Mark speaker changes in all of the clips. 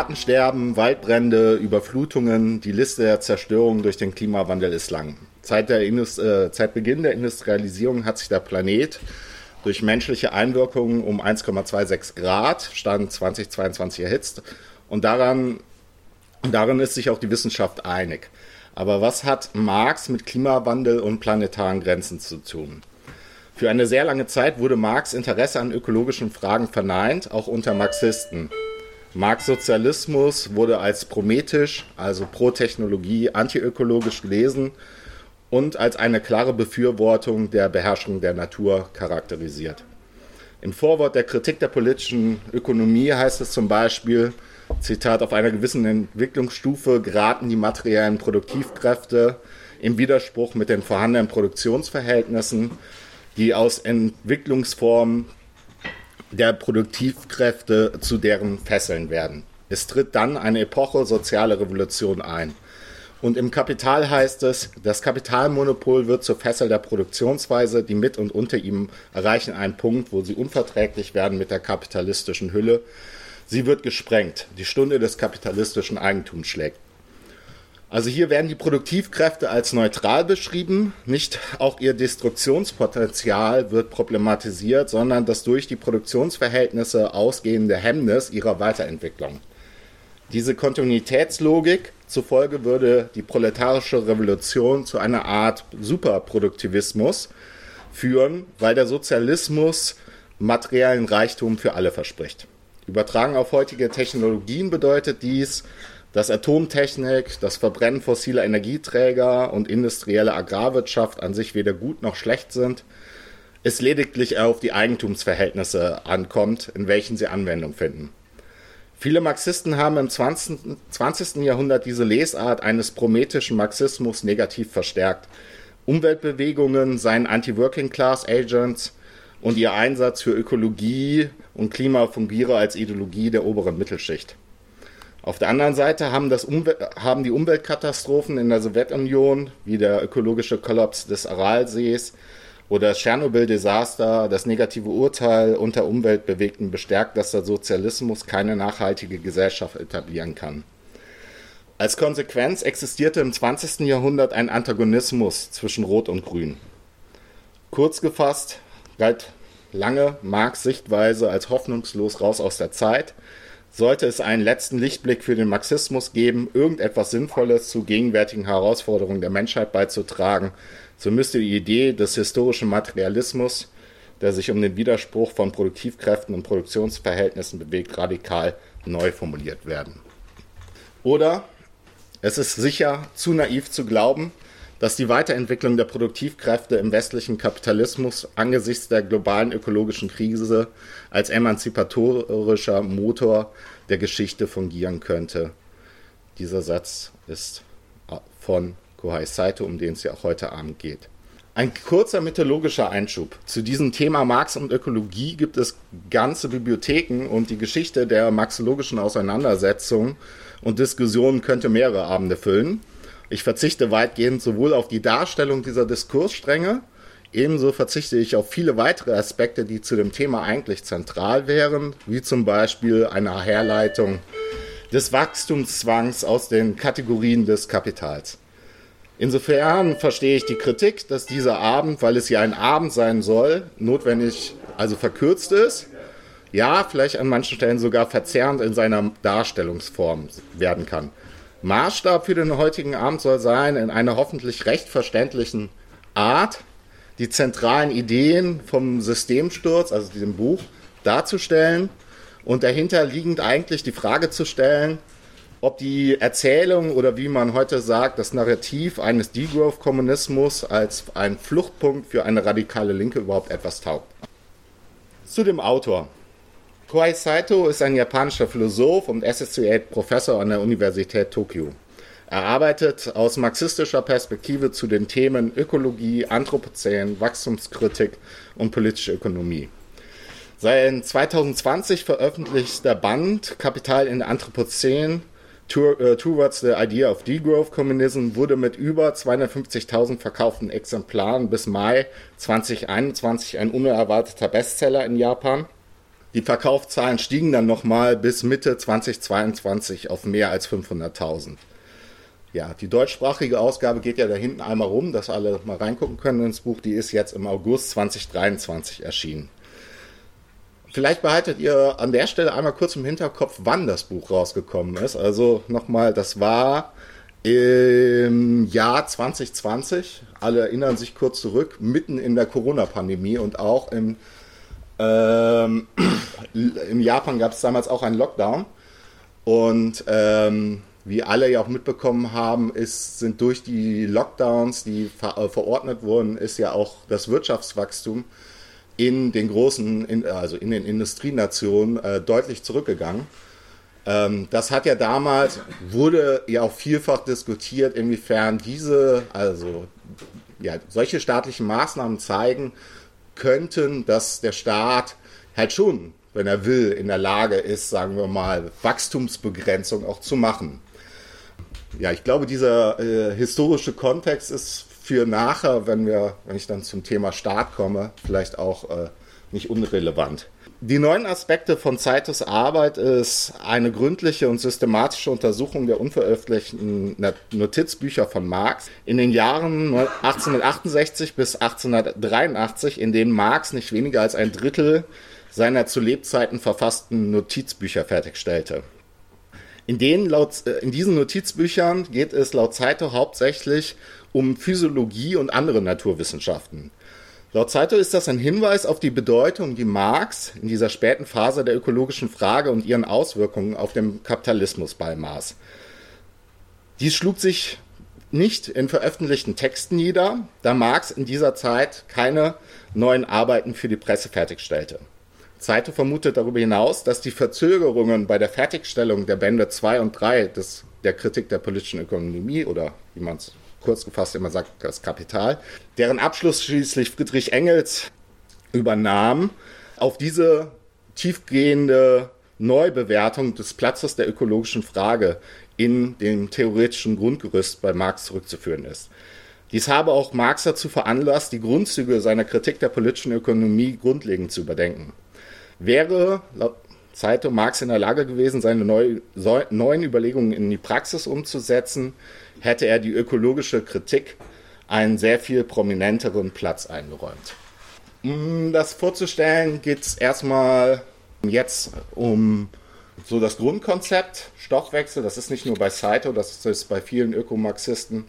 Speaker 1: Artensterben, Waldbrände, Überflutungen, die Liste der Zerstörungen durch den Klimawandel ist lang. Seit, der äh, seit Beginn der Industrialisierung hat sich der Planet durch menschliche Einwirkungen um 1,26 Grad, Stand 2022 erhitzt. Und daran, darin ist sich auch die Wissenschaft einig. Aber was hat Marx mit Klimawandel und planetaren Grenzen zu tun? Für eine sehr lange Zeit wurde Marx Interesse an ökologischen Fragen verneint, auch unter Marxisten. Marx Sozialismus wurde als prometisch, also pro Technologie, antiökologisch gelesen und als eine klare Befürwortung der Beherrschung der Natur charakterisiert. Im Vorwort der Kritik der politischen Ökonomie heißt es zum Beispiel, Zitat, auf einer gewissen Entwicklungsstufe geraten die materiellen Produktivkräfte im Widerspruch mit den vorhandenen Produktionsverhältnissen, die aus Entwicklungsformen der Produktivkräfte zu deren Fesseln werden. Es tritt dann eine Epoche sozialer Revolution ein. Und im Kapital heißt es, das Kapitalmonopol wird zur Fessel der Produktionsweise, die mit und unter ihm erreichen einen Punkt, wo sie unverträglich werden mit der kapitalistischen Hülle. Sie wird gesprengt. Die Stunde des kapitalistischen Eigentums schlägt. Also hier werden die Produktivkräfte als neutral beschrieben, nicht auch ihr Destruktionspotenzial wird problematisiert, sondern das durch die Produktionsverhältnisse ausgehende Hemmnis ihrer Weiterentwicklung. Diese Kontinuitätslogik zufolge würde die proletarische Revolution zu einer Art Superproduktivismus führen, weil der Sozialismus materiellen Reichtum für alle verspricht. Übertragen auf heutige Technologien bedeutet dies, dass Atomtechnik, das Verbrennen fossiler Energieträger und industrielle Agrarwirtschaft an sich weder gut noch schlecht sind, es lediglich auf die Eigentumsverhältnisse ankommt, in welchen sie Anwendung finden. Viele Marxisten haben im 20. 20. Jahrhundert diese Lesart eines prometischen Marxismus negativ verstärkt. Umweltbewegungen seien Anti-Working-Class-Agents und ihr Einsatz für Ökologie und Klima fungiere als Ideologie der oberen Mittelschicht. Auf der anderen Seite haben, haben, die Umweltkatastrophen in der Sowjetunion, wie der ökologische Kollaps des Aralsees oder das Tschernobyl-Desaster, das negative Urteil unter Umweltbewegten bestärkt, dass der Sozialismus keine nachhaltige Gesellschaft etablieren kann. Als Konsequenz existierte im 20. Jahrhundert ein Antagonismus zwischen Rot und Grün. Kurz gefasst galt lange Marx Sichtweise als hoffnungslos raus aus der Zeit – sollte es einen letzten Lichtblick für den Marxismus geben, irgendetwas Sinnvolles zu gegenwärtigen Herausforderungen der Menschheit beizutragen, so müsste die Idee des historischen Materialismus, der sich um den Widerspruch von Produktivkräften und Produktionsverhältnissen bewegt, radikal neu formuliert werden. Oder es ist sicher zu naiv zu glauben, dass die Weiterentwicklung der Produktivkräfte im westlichen Kapitalismus angesichts der globalen ökologischen Krise als emanzipatorischer Motor der Geschichte fungieren könnte. Dieser Satz ist von Kohai Saito, um den es ja auch heute Abend geht. Ein kurzer mythologischer Einschub. Zu diesem Thema Marx und Ökologie gibt es ganze Bibliotheken und die Geschichte der marxologischen Auseinandersetzung und Diskussionen könnte mehrere Abende füllen. Ich verzichte weitgehend sowohl auf die Darstellung dieser Diskursstränge, ebenso verzichte ich auf viele weitere Aspekte, die zu dem Thema eigentlich zentral wären, wie zum Beispiel eine Herleitung des Wachstumszwangs aus den Kategorien des Kapitals. Insofern verstehe ich die Kritik, dass dieser Abend, weil es ja ein Abend sein soll, notwendig, also verkürzt ist, ja, vielleicht an manchen Stellen sogar verzerrend in seiner Darstellungsform werden kann. Maßstab für den heutigen Abend soll sein, in einer hoffentlich recht verständlichen Art die zentralen Ideen vom Systemsturz, also diesem Buch, darzustellen und dahinter liegend eigentlich die Frage zu stellen, ob die Erzählung oder wie man heute sagt, das Narrativ eines Degrowth-Kommunismus als ein Fluchtpunkt für eine radikale Linke überhaupt etwas taugt. Zu dem Autor. Kohei Saito ist ein japanischer Philosoph und Associate Professor an der Universität Tokio. Er arbeitet aus marxistischer Perspektive zu den Themen Ökologie, Anthropozän, Wachstumskritik und politische Ökonomie. Sein 2020 veröffentlichter Band Kapital in Anthropozän äh, Towards the Idea of Degrowth Communism wurde mit über 250.000 verkauften Exemplaren bis Mai 2021 ein unerwarteter Bestseller in Japan. Die Verkaufszahlen stiegen dann nochmal bis Mitte 2022 auf mehr als 500.000. Ja, die deutschsprachige Ausgabe geht ja da hinten einmal rum, dass alle mal reingucken können ins Buch. Die ist jetzt im August 2023 erschienen. Vielleicht behaltet ihr an der Stelle einmal kurz im Hinterkopf, wann das Buch rausgekommen ist. Also nochmal, das war im Jahr 2020. Alle erinnern sich kurz zurück, mitten in der Corona-Pandemie und auch im ähm, in Japan gab es damals auch einen Lockdown. Und ähm, wie alle ja auch mitbekommen haben, ist, sind durch die Lockdowns, die ver äh, verordnet wurden, ist ja auch das Wirtschaftswachstum in den großen, in, also in den Industrienationen äh, deutlich zurückgegangen. Ähm, das hat ja damals, wurde ja auch vielfach diskutiert, inwiefern diese, also ja, solche staatlichen Maßnahmen zeigen, könnten, dass der Staat halt schon, wenn er will, in der Lage ist, sagen wir mal, Wachstumsbegrenzung auch zu machen. Ja, ich glaube, dieser äh, historische Kontext ist für nachher, wenn wir, wenn ich dann zum Thema Staat komme, vielleicht auch äh, nicht unrelevant. Die neuen Aspekte von Zeitos Arbeit ist eine gründliche und systematische Untersuchung der unveröffentlichten Notizbücher von Marx in den Jahren 1868 bis 1883, in denen Marx nicht weniger als ein Drittel seiner zu Lebzeiten verfassten Notizbücher fertigstellte. In, denen laut, äh, in diesen Notizbüchern geht es laut Zeito hauptsächlich um Physiologie und andere Naturwissenschaften. Laut Saito ist das ein Hinweis auf die Bedeutung, die Marx in dieser späten Phase der ökologischen Frage und ihren Auswirkungen auf den Kapitalismus beimaß. Dies schlug sich nicht in veröffentlichten Texten nieder, da Marx in dieser Zeit keine neuen Arbeiten für die Presse fertigstellte. Saito vermutet darüber hinaus, dass die Verzögerungen bei der Fertigstellung der Bände 2 und 3 des, der Kritik der politischen Ökonomie oder wie man es kurz gefasst immer sagt, das Kapital, deren Abschluss schließlich Friedrich Engels übernahm, auf diese tiefgehende Neubewertung des Platzes der ökologischen Frage in dem theoretischen Grundgerüst bei Marx zurückzuführen ist. Dies habe auch Marx dazu veranlasst, die Grundzüge seiner Kritik der politischen Ökonomie grundlegend zu überdenken. Wäre laut Zeitung Marx in der Lage gewesen, seine neu, so, neuen Überlegungen in die Praxis umzusetzen, hätte er die ökologische Kritik einen sehr viel prominenteren Platz eingeräumt. Um das vorzustellen, geht es erstmal jetzt um so das Grundkonzept Stoffwechsel. Das ist nicht nur bei Saito, das ist bei vielen Ökomarxisten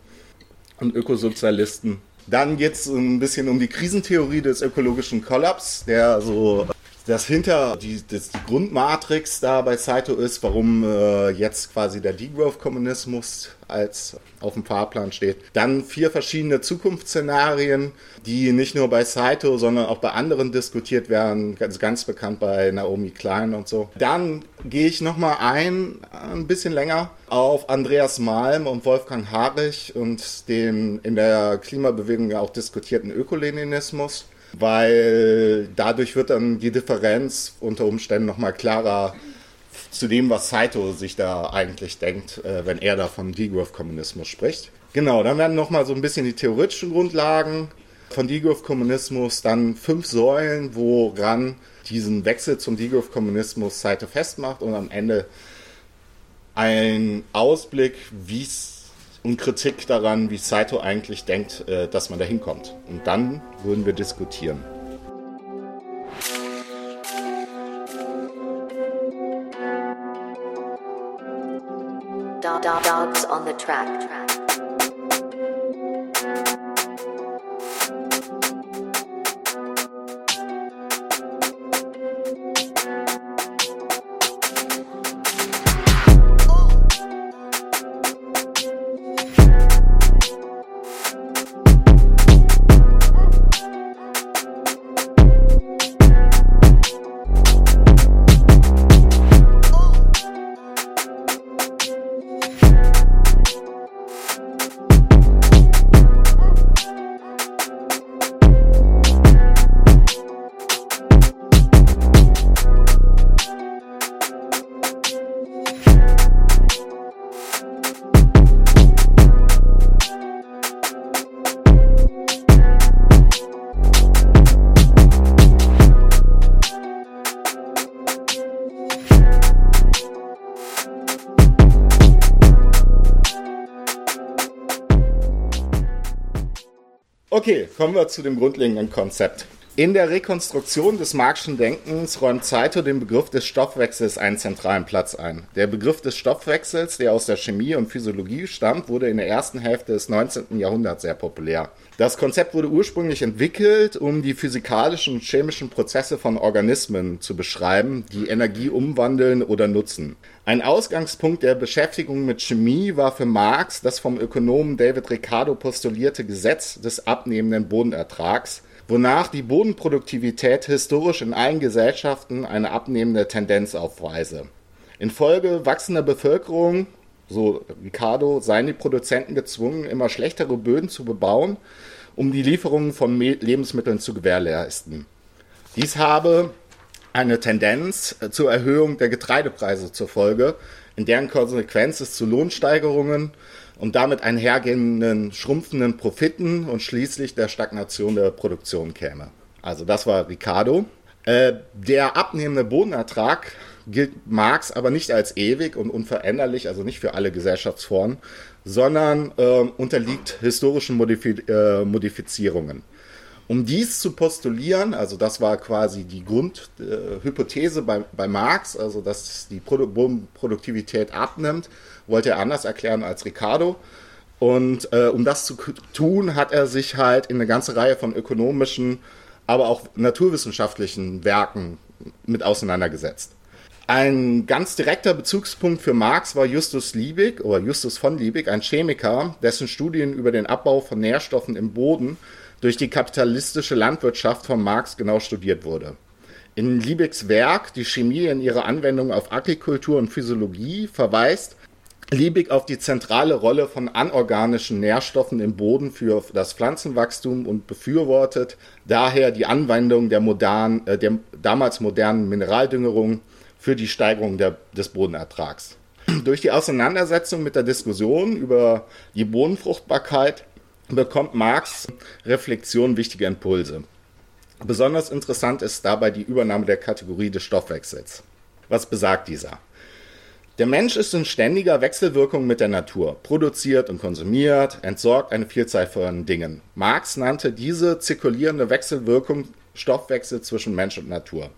Speaker 1: und Ökosozialisten. Dann geht es ein bisschen um die Krisentheorie des ökologischen Kollaps, der so das hinter die, das, die Grundmatrix da bei Saito ist, warum äh, jetzt quasi der Degrowth-Kommunismus als auf dem Fahrplan steht. Dann vier verschiedene Zukunftsszenarien, die nicht nur bei Saito, sondern auch bei anderen diskutiert werden, ganz, ganz bekannt bei Naomi Klein und so. Dann gehe ich nochmal ein, ein bisschen länger, auf Andreas Malm und Wolfgang Harich und den in der Klimabewegung ja auch diskutierten Ökoleninismus weil dadurch wird dann die Differenz unter Umständen nochmal klarer zu dem, was Saito sich da eigentlich denkt, äh, wenn er da vom Degrowth-Kommunismus spricht. Genau, dann werden nochmal so ein bisschen die theoretischen Grundlagen von Degrowth-Kommunismus, dann fünf Säulen, woran diesen Wechsel zum Degrowth-Kommunismus Saito festmacht und am Ende ein Ausblick, wie es und Kritik daran, wie Saito eigentlich denkt, äh, dass man da hinkommt. Und dann würden wir diskutieren. Dogs on the track. Kommen wir zu dem grundlegenden Konzept. In der Rekonstruktion des Marxischen Denkens räumt Saito den Begriff des Stoffwechsels einen zentralen Platz ein. Der Begriff des Stoffwechsels, der aus der Chemie und Physiologie stammt, wurde in der ersten Hälfte des 19. Jahrhunderts sehr populär. Das Konzept wurde ursprünglich entwickelt, um die physikalischen und chemischen Prozesse von Organismen zu beschreiben, die Energie umwandeln oder nutzen. Ein Ausgangspunkt der Beschäftigung mit Chemie war für Marx das vom Ökonomen David Ricardo postulierte Gesetz des abnehmenden Bodenertrags, wonach die Bodenproduktivität historisch in allen Gesellschaften eine abnehmende Tendenz aufweise. Infolge wachsender Bevölkerung, so Ricardo, seien die Produzenten gezwungen, immer schlechtere Böden zu bebauen, um die Lieferungen von Lebensmitteln zu gewährleisten. Dies habe eine Tendenz zur Erhöhung der Getreidepreise zur Folge, in deren Konsequenz es zu Lohnsteigerungen und damit einhergehenden schrumpfenden Profiten und schließlich der Stagnation der Produktion käme. Also das war Ricardo. Äh, der abnehmende Bodenertrag gilt Marx aber nicht als ewig und unveränderlich, also nicht für alle Gesellschaftsformen, sondern äh, unterliegt historischen Modifi äh, Modifizierungen. Um dies zu postulieren, also das war quasi die Grundhypothese äh, bei, bei Marx, also dass die Produ Produktivität abnimmt, wollte er anders erklären als Ricardo. Und äh, um das zu tun, hat er sich halt in eine ganze Reihe von ökonomischen, aber auch naturwissenschaftlichen Werken mit auseinandergesetzt. Ein ganz direkter Bezugspunkt für Marx war Justus Liebig oder Justus von Liebig, ein Chemiker, dessen Studien über den Abbau von Nährstoffen im Boden durch die kapitalistische Landwirtschaft von Marx genau studiert wurde. In Liebigs Werk Die Chemie in ihrer Anwendung auf Agrikultur und Physiologie verweist Liebig auf die zentrale Rolle von anorganischen Nährstoffen im Boden für das Pflanzenwachstum und befürwortet daher die Anwendung der, modernen, äh, der damals modernen Mineraldüngerung für die Steigerung der, des Bodenertrags. Durch die Auseinandersetzung mit der Diskussion über die Bodenfruchtbarkeit bekommt Marx Reflexion wichtige Impulse. Besonders interessant ist dabei die Übernahme der Kategorie des Stoffwechsels. Was besagt dieser? Der Mensch ist in ständiger Wechselwirkung mit der Natur, produziert und konsumiert, entsorgt eine Vielzahl von Dingen. Marx nannte diese zirkulierende Wechselwirkung Stoffwechsel zwischen Mensch und Natur.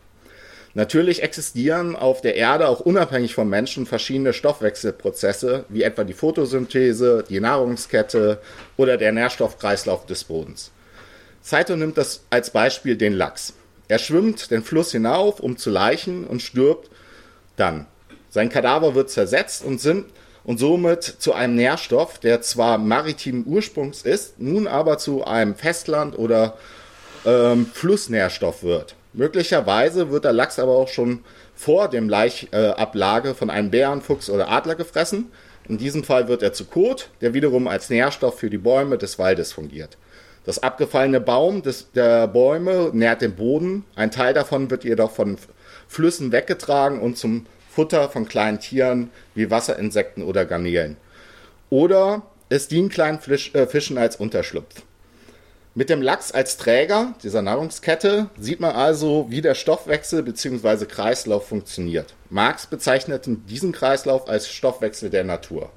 Speaker 1: Natürlich existieren auf der Erde auch unabhängig vom Menschen verschiedene Stoffwechselprozesse, wie etwa die Photosynthese, die Nahrungskette oder der Nährstoffkreislauf des Bodens. Saito nimmt das als Beispiel den Lachs. Er schwimmt den Fluss hinauf, um zu laichen und stirbt dann. Sein Kadaver wird zersetzt und sind und somit zu einem Nährstoff, der zwar maritimen Ursprungs ist, nun aber zu einem Festland- oder ähm, Flussnährstoff wird. Möglicherweise wird der Lachs aber auch schon vor dem Leichablage äh, von einem Bären, Fuchs oder Adler gefressen. In diesem Fall wird er zu Kot, der wiederum als Nährstoff für die Bäume des Waldes fungiert. Das abgefallene Baum des, der Bäume nährt den Boden, ein Teil davon wird jedoch von Flüssen weggetragen und zum Futter von kleinen Tieren wie Wasserinsekten oder Garnelen. Oder es dient kleinen Fisch, äh, Fischen als Unterschlupf. Mit dem Lachs als Träger dieser Nahrungskette sieht man also, wie der Stoffwechsel bzw. Kreislauf funktioniert. Marx bezeichnete diesen Kreislauf als Stoffwechsel der Natur.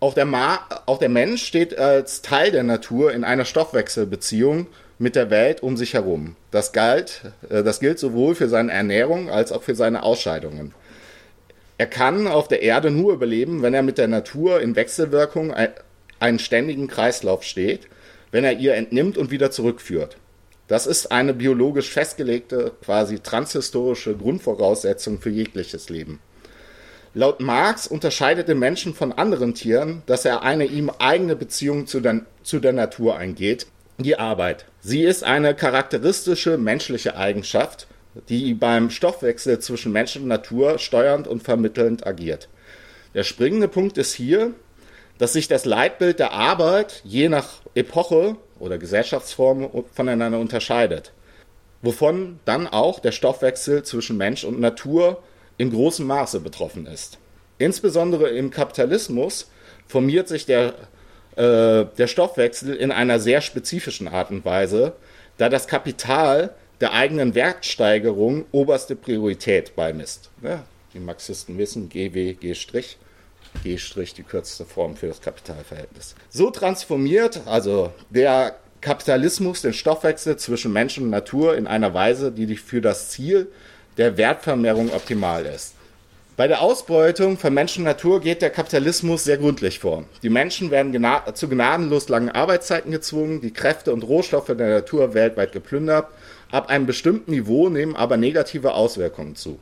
Speaker 1: Auch der, auch der, Mensch steht als Teil der Natur in einer Stoffwechselbeziehung mit der Welt um sich herum. Das, galt, äh, das gilt sowohl für seine Ernährung als auch für seine Ausscheidungen. Er kann auf der Erde nur überleben, wenn er mit der Natur in Wechselwirkung einen ständigen Kreislauf steht wenn er ihr entnimmt und wieder zurückführt. Das ist eine biologisch festgelegte, quasi transhistorische Grundvoraussetzung für jegliches Leben. Laut Marx unterscheidet den Menschen von anderen Tieren, dass er eine ihm eigene Beziehung zu der, zu der Natur eingeht, die Arbeit. Sie ist eine charakteristische menschliche Eigenschaft, die beim Stoffwechsel zwischen Mensch und Natur steuernd und vermittelnd agiert. Der springende Punkt ist hier, dass sich das Leitbild der Arbeit je nach Epoche oder Gesellschaftsform voneinander unterscheidet, wovon dann auch der Stoffwechsel zwischen Mensch und Natur in großem Maße betroffen ist. Insbesondere im Kapitalismus formiert sich der, äh, der Stoffwechsel in einer sehr spezifischen Art und Weise, da das Kapital der eigenen Wertsteigerung oberste Priorität beimisst. Ja, die Marxisten wissen, GW, G'. G' die kürzeste Form für das Kapitalverhältnis. So transformiert also der Kapitalismus den Stoffwechsel zwischen Mensch und Natur in einer Weise, die für das Ziel der Wertvermehrung optimal ist. Bei der Ausbeutung von Mensch und Natur geht der Kapitalismus sehr gründlich vor. Die Menschen werden gena zu gnadenlos langen Arbeitszeiten gezwungen, die Kräfte und Rohstoffe der Natur weltweit geplündert. Ab einem bestimmten Niveau nehmen aber negative Auswirkungen zu.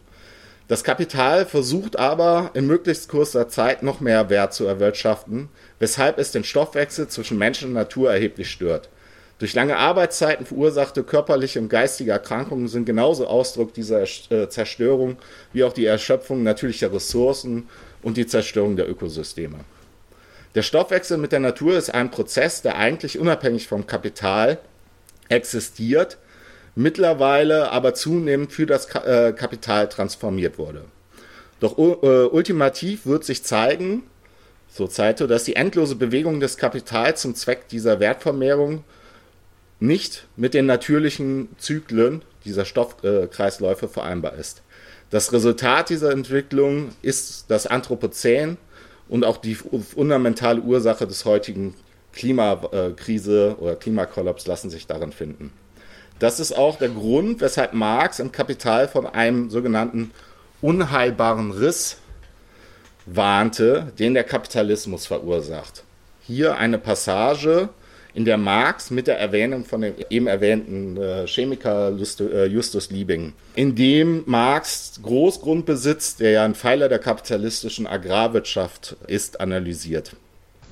Speaker 1: Das Kapital versucht aber in möglichst kurzer Zeit noch mehr Wert zu erwirtschaften, weshalb es den Stoffwechsel zwischen Mensch und Natur erheblich stört. Durch lange Arbeitszeiten verursachte körperliche und geistige Erkrankungen sind genauso Ausdruck dieser äh, Zerstörung wie auch die Erschöpfung natürlicher Ressourcen und die Zerstörung der Ökosysteme. Der Stoffwechsel mit der Natur ist ein Prozess, der eigentlich unabhängig vom Kapital existiert, mittlerweile aber zunehmend für das äh, Kapital transformiert wurde. Doch äh, ultimativ wird sich zeigen, so Zeito, dass die endlose Bewegung des Kapitals zum Zweck dieser Wertvermehrung nicht mit den natürlichen Zyklen dieser Stoffkreisläufe vereinbar ist. Das Resultat dieser Entwicklung ist das Anthropozän und auch die fundamentale Ursache des heutigen Klimakrise oder Klimakollaps lassen sich darin finden. Das ist auch der Grund, weshalb Marx im Kapital von einem sogenannten unheilbaren Riss warnte, den der Kapitalismus verursacht. Hier eine Passage, in der Marx mit der Erwähnung von dem eben erwähnten äh, Chemiker äh, Justus Liebing, in dem Marx Großgrundbesitz, der ja ein Pfeiler der kapitalistischen Agrarwirtschaft ist, analysiert.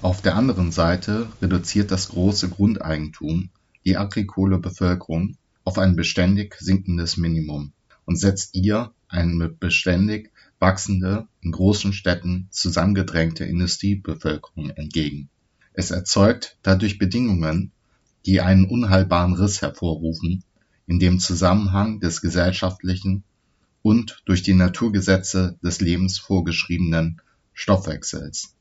Speaker 2: Auf der anderen Seite reduziert das große Grundeigentum die agrikole Bevölkerung auf ein beständig sinkendes Minimum und setzt ihr eine beständig wachsende, in großen Städten zusammengedrängte Industriebevölkerung entgegen es erzeugt dadurch Bedingungen, die einen unheilbaren Riss hervorrufen in dem Zusammenhang des gesellschaftlichen und durch die Naturgesetze des Lebens vorgeschriebenen Stoffwechsels,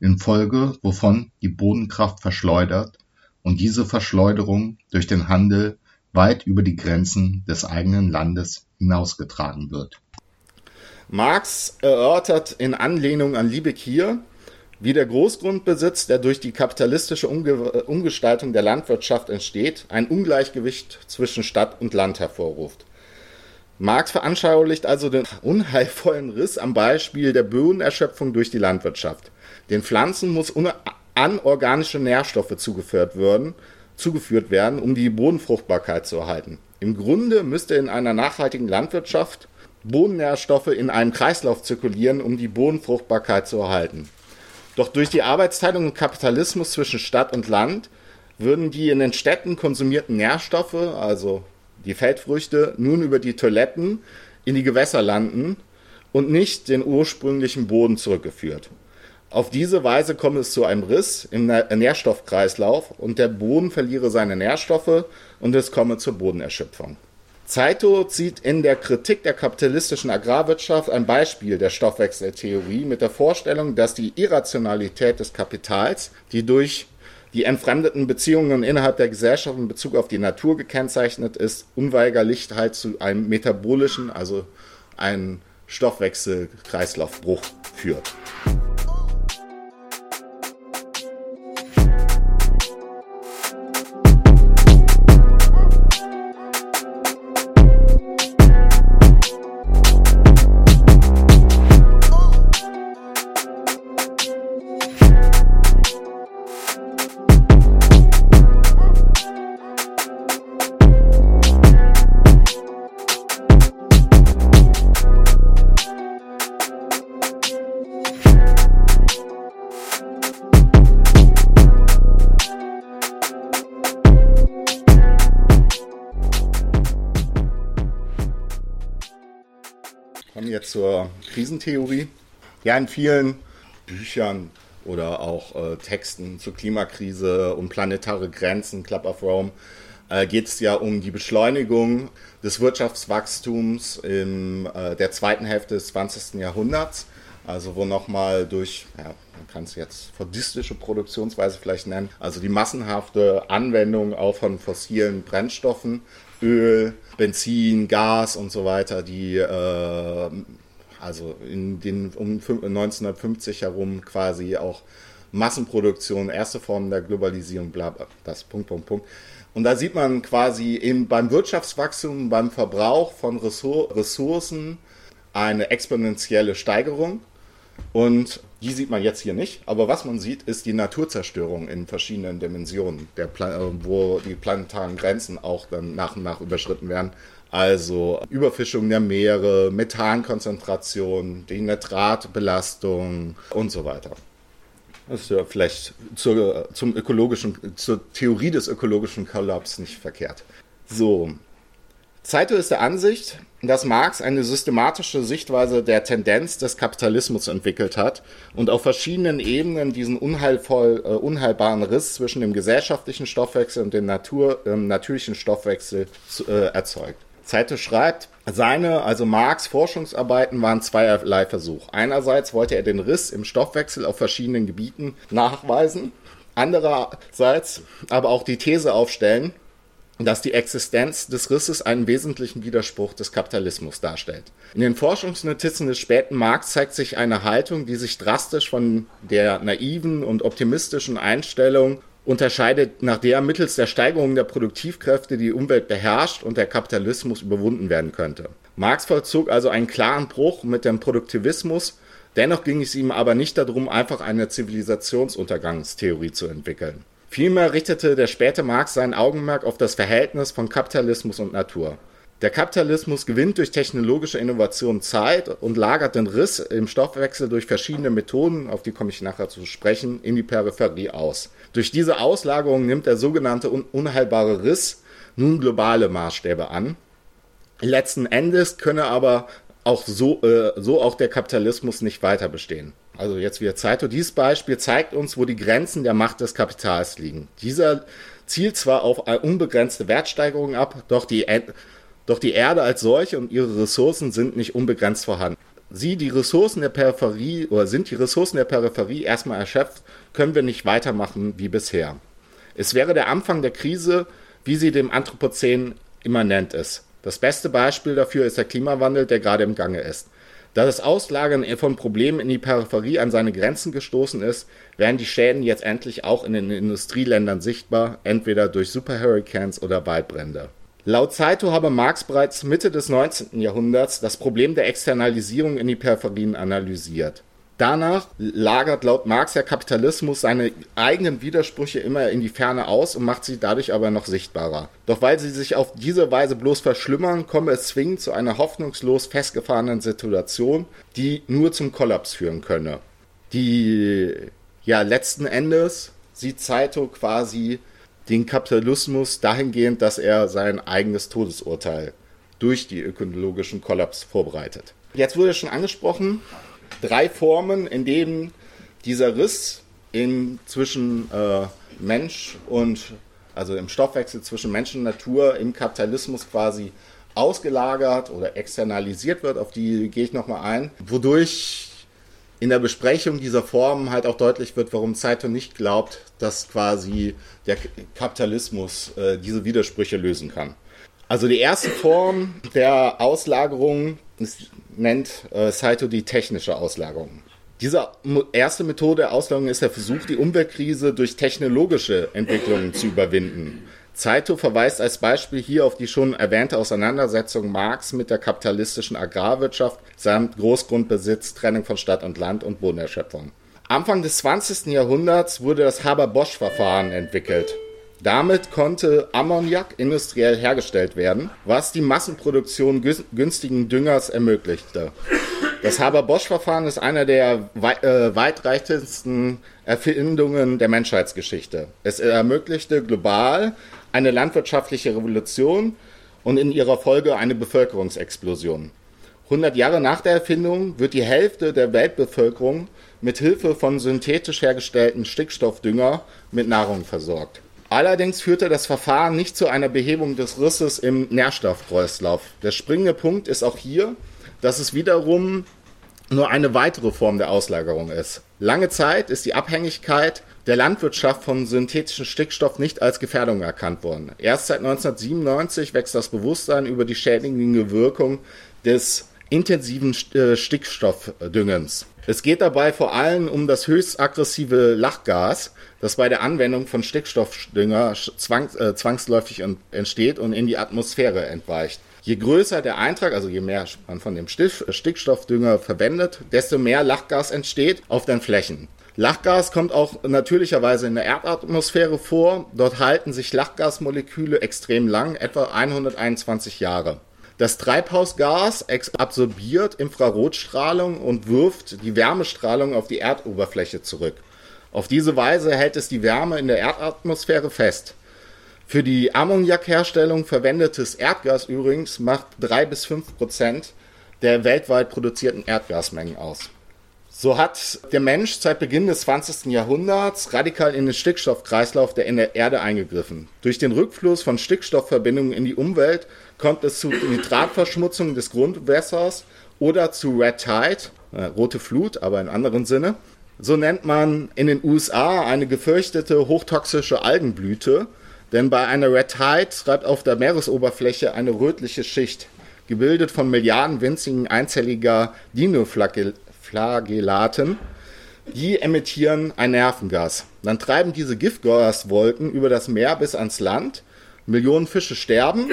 Speaker 2: infolge wovon die Bodenkraft verschleudert und diese Verschleuderung durch den Handel weit über die Grenzen des eigenen Landes hinausgetragen wird.
Speaker 1: Marx erörtert in Anlehnung an Liebig hier, wie der Großgrundbesitz, der durch die kapitalistische Umge Umgestaltung der Landwirtschaft entsteht, ein Ungleichgewicht zwischen Stadt und Land hervorruft. Marx veranschaulicht also den unheilvollen Riss am Beispiel der Bodenerschöpfung durch die Landwirtschaft. Den Pflanzen muss anorganische Nährstoffe zugeführt werden, zugeführt werden, um die Bodenfruchtbarkeit zu erhalten. Im Grunde müsste in einer nachhaltigen Landwirtschaft Bodennährstoffe in einem Kreislauf zirkulieren, um die Bodenfruchtbarkeit zu erhalten. Doch durch die Arbeitsteilung und Kapitalismus zwischen Stadt und Land würden die in den Städten konsumierten Nährstoffe, also die Feldfrüchte, nun über die Toiletten in die Gewässer landen und nicht den ursprünglichen Boden zurückgeführt. Auf diese Weise komme es zu einem Riss im Nährstoffkreislauf und der Boden verliere seine Nährstoffe und es komme zur Bodenerschöpfung. Zeito zieht in der Kritik der kapitalistischen Agrarwirtschaft ein Beispiel der Stoffwechseltheorie mit der Vorstellung, dass die Irrationalität des Kapitals, die durch die entfremdeten Beziehungen innerhalb der Gesellschaft in Bezug auf die Natur gekennzeichnet ist, unweigerlich halt zu einem metabolischen, also einem Stoffwechselkreislaufbruch führt. Krisentheorie. Ja, in vielen Büchern oder auch äh, Texten zur Klimakrise und planetare Grenzen, Club of Rome, äh, geht es ja um die Beschleunigung des Wirtschaftswachstums in äh, der zweiten Hälfte des 20. Jahrhunderts. Also wo nochmal durch, ja, man kann es jetzt fordistische Produktionsweise vielleicht nennen, also die massenhafte Anwendung auch von fossilen Brennstoffen, Öl, Benzin, Gas und so weiter, die äh, also in den um 1950 herum quasi auch Massenproduktion, erste Formen der Globalisierung, bla, bla, das Punkt, Punkt, Punkt. Und da sieht man quasi eben beim Wirtschaftswachstum, beim Verbrauch von Ressourcen eine exponentielle Steigerung. Und die sieht man jetzt hier nicht. Aber was man sieht, ist die Naturzerstörung in verschiedenen Dimensionen, wo die planetaren Grenzen auch dann nach und nach überschritten werden. Also Überfischung der Meere, Methankonzentration, die Nitratbelastung und so weiter. Das ist ja vielleicht zur, zum ökologischen, zur Theorie des ökologischen Kollaps nicht verkehrt. So. Saito ist der Ansicht, dass Marx eine systematische Sichtweise der Tendenz des Kapitalismus entwickelt hat und auf verschiedenen Ebenen diesen äh, unheilbaren Riss zwischen dem gesellschaftlichen Stoffwechsel und dem äh, natürlichen Stoffwechsel äh, erzeugt. Zeite schreibt, seine, also Marx Forschungsarbeiten waren zweierlei Versuch. Einerseits wollte er den Riss im Stoffwechsel auf verschiedenen Gebieten nachweisen, andererseits aber auch die These aufstellen, dass die Existenz des Risses einen wesentlichen Widerspruch des Kapitalismus darstellt. In den Forschungsnotizen des späten Marx zeigt sich eine Haltung, die sich drastisch von der naiven und optimistischen Einstellung unterscheidet, nach der mittels der Steigerung der Produktivkräfte die Umwelt beherrscht und der Kapitalismus überwunden werden könnte. Marx vollzog also einen klaren Bruch mit dem Produktivismus, dennoch ging es ihm aber nicht darum, einfach eine Zivilisationsuntergangstheorie zu entwickeln. Vielmehr richtete der späte Marx sein Augenmerk auf das Verhältnis von Kapitalismus und Natur. Der Kapitalismus gewinnt durch technologische Innovation Zeit und lagert den Riss im Stoffwechsel durch verschiedene Methoden, auf die komme ich nachher zu sprechen, in die Peripherie aus. Durch diese Auslagerung nimmt der sogenannte un unheilbare Riss nun globale Maßstäbe an. Letzten Endes könne aber auch so, äh, so auch der Kapitalismus nicht weiter bestehen. Also jetzt wieder Zeito. Dieses Beispiel zeigt uns, wo die Grenzen der Macht des Kapitals liegen. Dieser zielt zwar auf unbegrenzte Wertsteigerung ab, doch die, doch die Erde als solche und ihre Ressourcen sind nicht unbegrenzt vorhanden. Sie, die Ressourcen der Peripherie, oder sind die Ressourcen der Peripherie erstmal erschöpft, können wir nicht weitermachen wie bisher. Es wäre der Anfang der Krise, wie sie dem Anthropozän immanent ist. Das beste Beispiel dafür ist der Klimawandel, der gerade im Gange ist. Da das Auslagern von Problemen in die Peripherie an seine Grenzen gestoßen ist, werden die Schäden jetzt endlich auch in den Industrieländern sichtbar, entweder durch Superhurricanes oder Waldbrände. Laut Saito habe Marx bereits Mitte des 19. Jahrhunderts das Problem der Externalisierung in die Peripherien analysiert. Danach lagert laut Marx der Kapitalismus seine eigenen Widersprüche immer in die Ferne aus und macht sie dadurch aber noch sichtbarer. Doch weil sie sich auf diese Weise bloß verschlimmern, komme es zwingend zu einer hoffnungslos festgefahrenen Situation, die nur zum Kollaps führen könne. Die, ja, letzten Endes sieht Saito quasi den Kapitalismus dahingehend, dass er sein eigenes Todesurteil durch die ökologischen Kollaps vorbereitet. Jetzt wurde schon angesprochen, drei Formen, in denen dieser Riss in, zwischen äh, Mensch und also im Stoffwechsel zwischen Mensch und Natur im Kapitalismus quasi ausgelagert oder externalisiert wird, auf die gehe ich nochmal ein, wodurch in der Besprechung dieser Formen halt auch deutlich wird, warum Saito nicht glaubt, dass quasi der Kapitalismus äh, diese Widersprüche lösen kann. Also die erste Form der Auslagerung nennt äh, Saito die technische Auslagerung. Diese erste Methode der Auslagerung ist der Versuch, die Umweltkrise durch technologische Entwicklungen zu überwinden. Saito verweist als Beispiel hier auf die schon erwähnte Auseinandersetzung Marx mit der kapitalistischen Agrarwirtschaft samt Großgrundbesitz, Trennung von Stadt und Land und Bodenerschöpfung. Anfang des 20. Jahrhunderts wurde das Haber-Bosch-Verfahren entwickelt. Damit konnte Ammoniak industriell hergestellt werden, was die Massenproduktion günstigen Düngers ermöglichte. Das Haber-Bosch-Verfahren ist einer der äh, weitreichendsten Erfindungen der Menschheitsgeschichte. Es ermöglichte global eine landwirtschaftliche Revolution und in ihrer Folge eine Bevölkerungsexplosion. 100 Jahre nach der Erfindung wird die Hälfte der Weltbevölkerung mit Hilfe von synthetisch hergestellten Stickstoffdünger mit Nahrung versorgt. Allerdings führte das Verfahren nicht zu einer Behebung des Risses im Nährstoffkreislauf. Der springende Punkt ist auch hier, dass es wiederum nur eine weitere Form der Auslagerung ist. Lange Zeit ist die Abhängigkeit der Landwirtschaft von synthetischem Stickstoff nicht als Gefährdung erkannt worden. Erst seit 1997 wächst das Bewusstsein über die schädigende Wirkung des intensiven äh, Stickstoffdüngens. Es geht dabei vor allem um das höchst aggressive Lachgas, das bei der Anwendung von Stickstoffdünger zwangs, äh, zwangsläufig entsteht und in die Atmosphäre entweicht. Je größer der Eintrag, also je mehr man von dem Stickstoffdünger verwendet, desto mehr Lachgas entsteht auf den Flächen. Lachgas kommt auch natürlicherweise in der Erdatmosphäre vor. Dort halten sich Lachgasmoleküle extrem lang, etwa 121 Jahre. Das Treibhausgas absorbiert Infrarotstrahlung und wirft die Wärmestrahlung auf die Erdoberfläche zurück. Auf diese Weise hält es die Wärme in der Erdatmosphäre fest. Für die Ammoniakherstellung verwendetes Erdgas übrigens macht 3 bis 5 Prozent der weltweit produzierten Erdgasmengen aus. So hat der Mensch seit Beginn des 20. Jahrhunderts radikal in den Stickstoffkreislauf der Erde eingegriffen. Durch den Rückfluss von Stickstoffverbindungen in die Umwelt kommt es zu Nitratverschmutzung des Grundwässers oder zu Red Tide, rote Flut, aber in anderen Sinne. So nennt man in den USA eine gefürchtete hochtoxische Algenblüte, denn bei einer Red Tide treibt auf der Meeresoberfläche eine rötliche Schicht, gebildet von Milliarden winzigen einzelliger Dinoflagellaten. Die emittieren ein Nervengas. Dann treiben diese Giftgaswolken über das Meer bis ans Land. Millionen Fische sterben,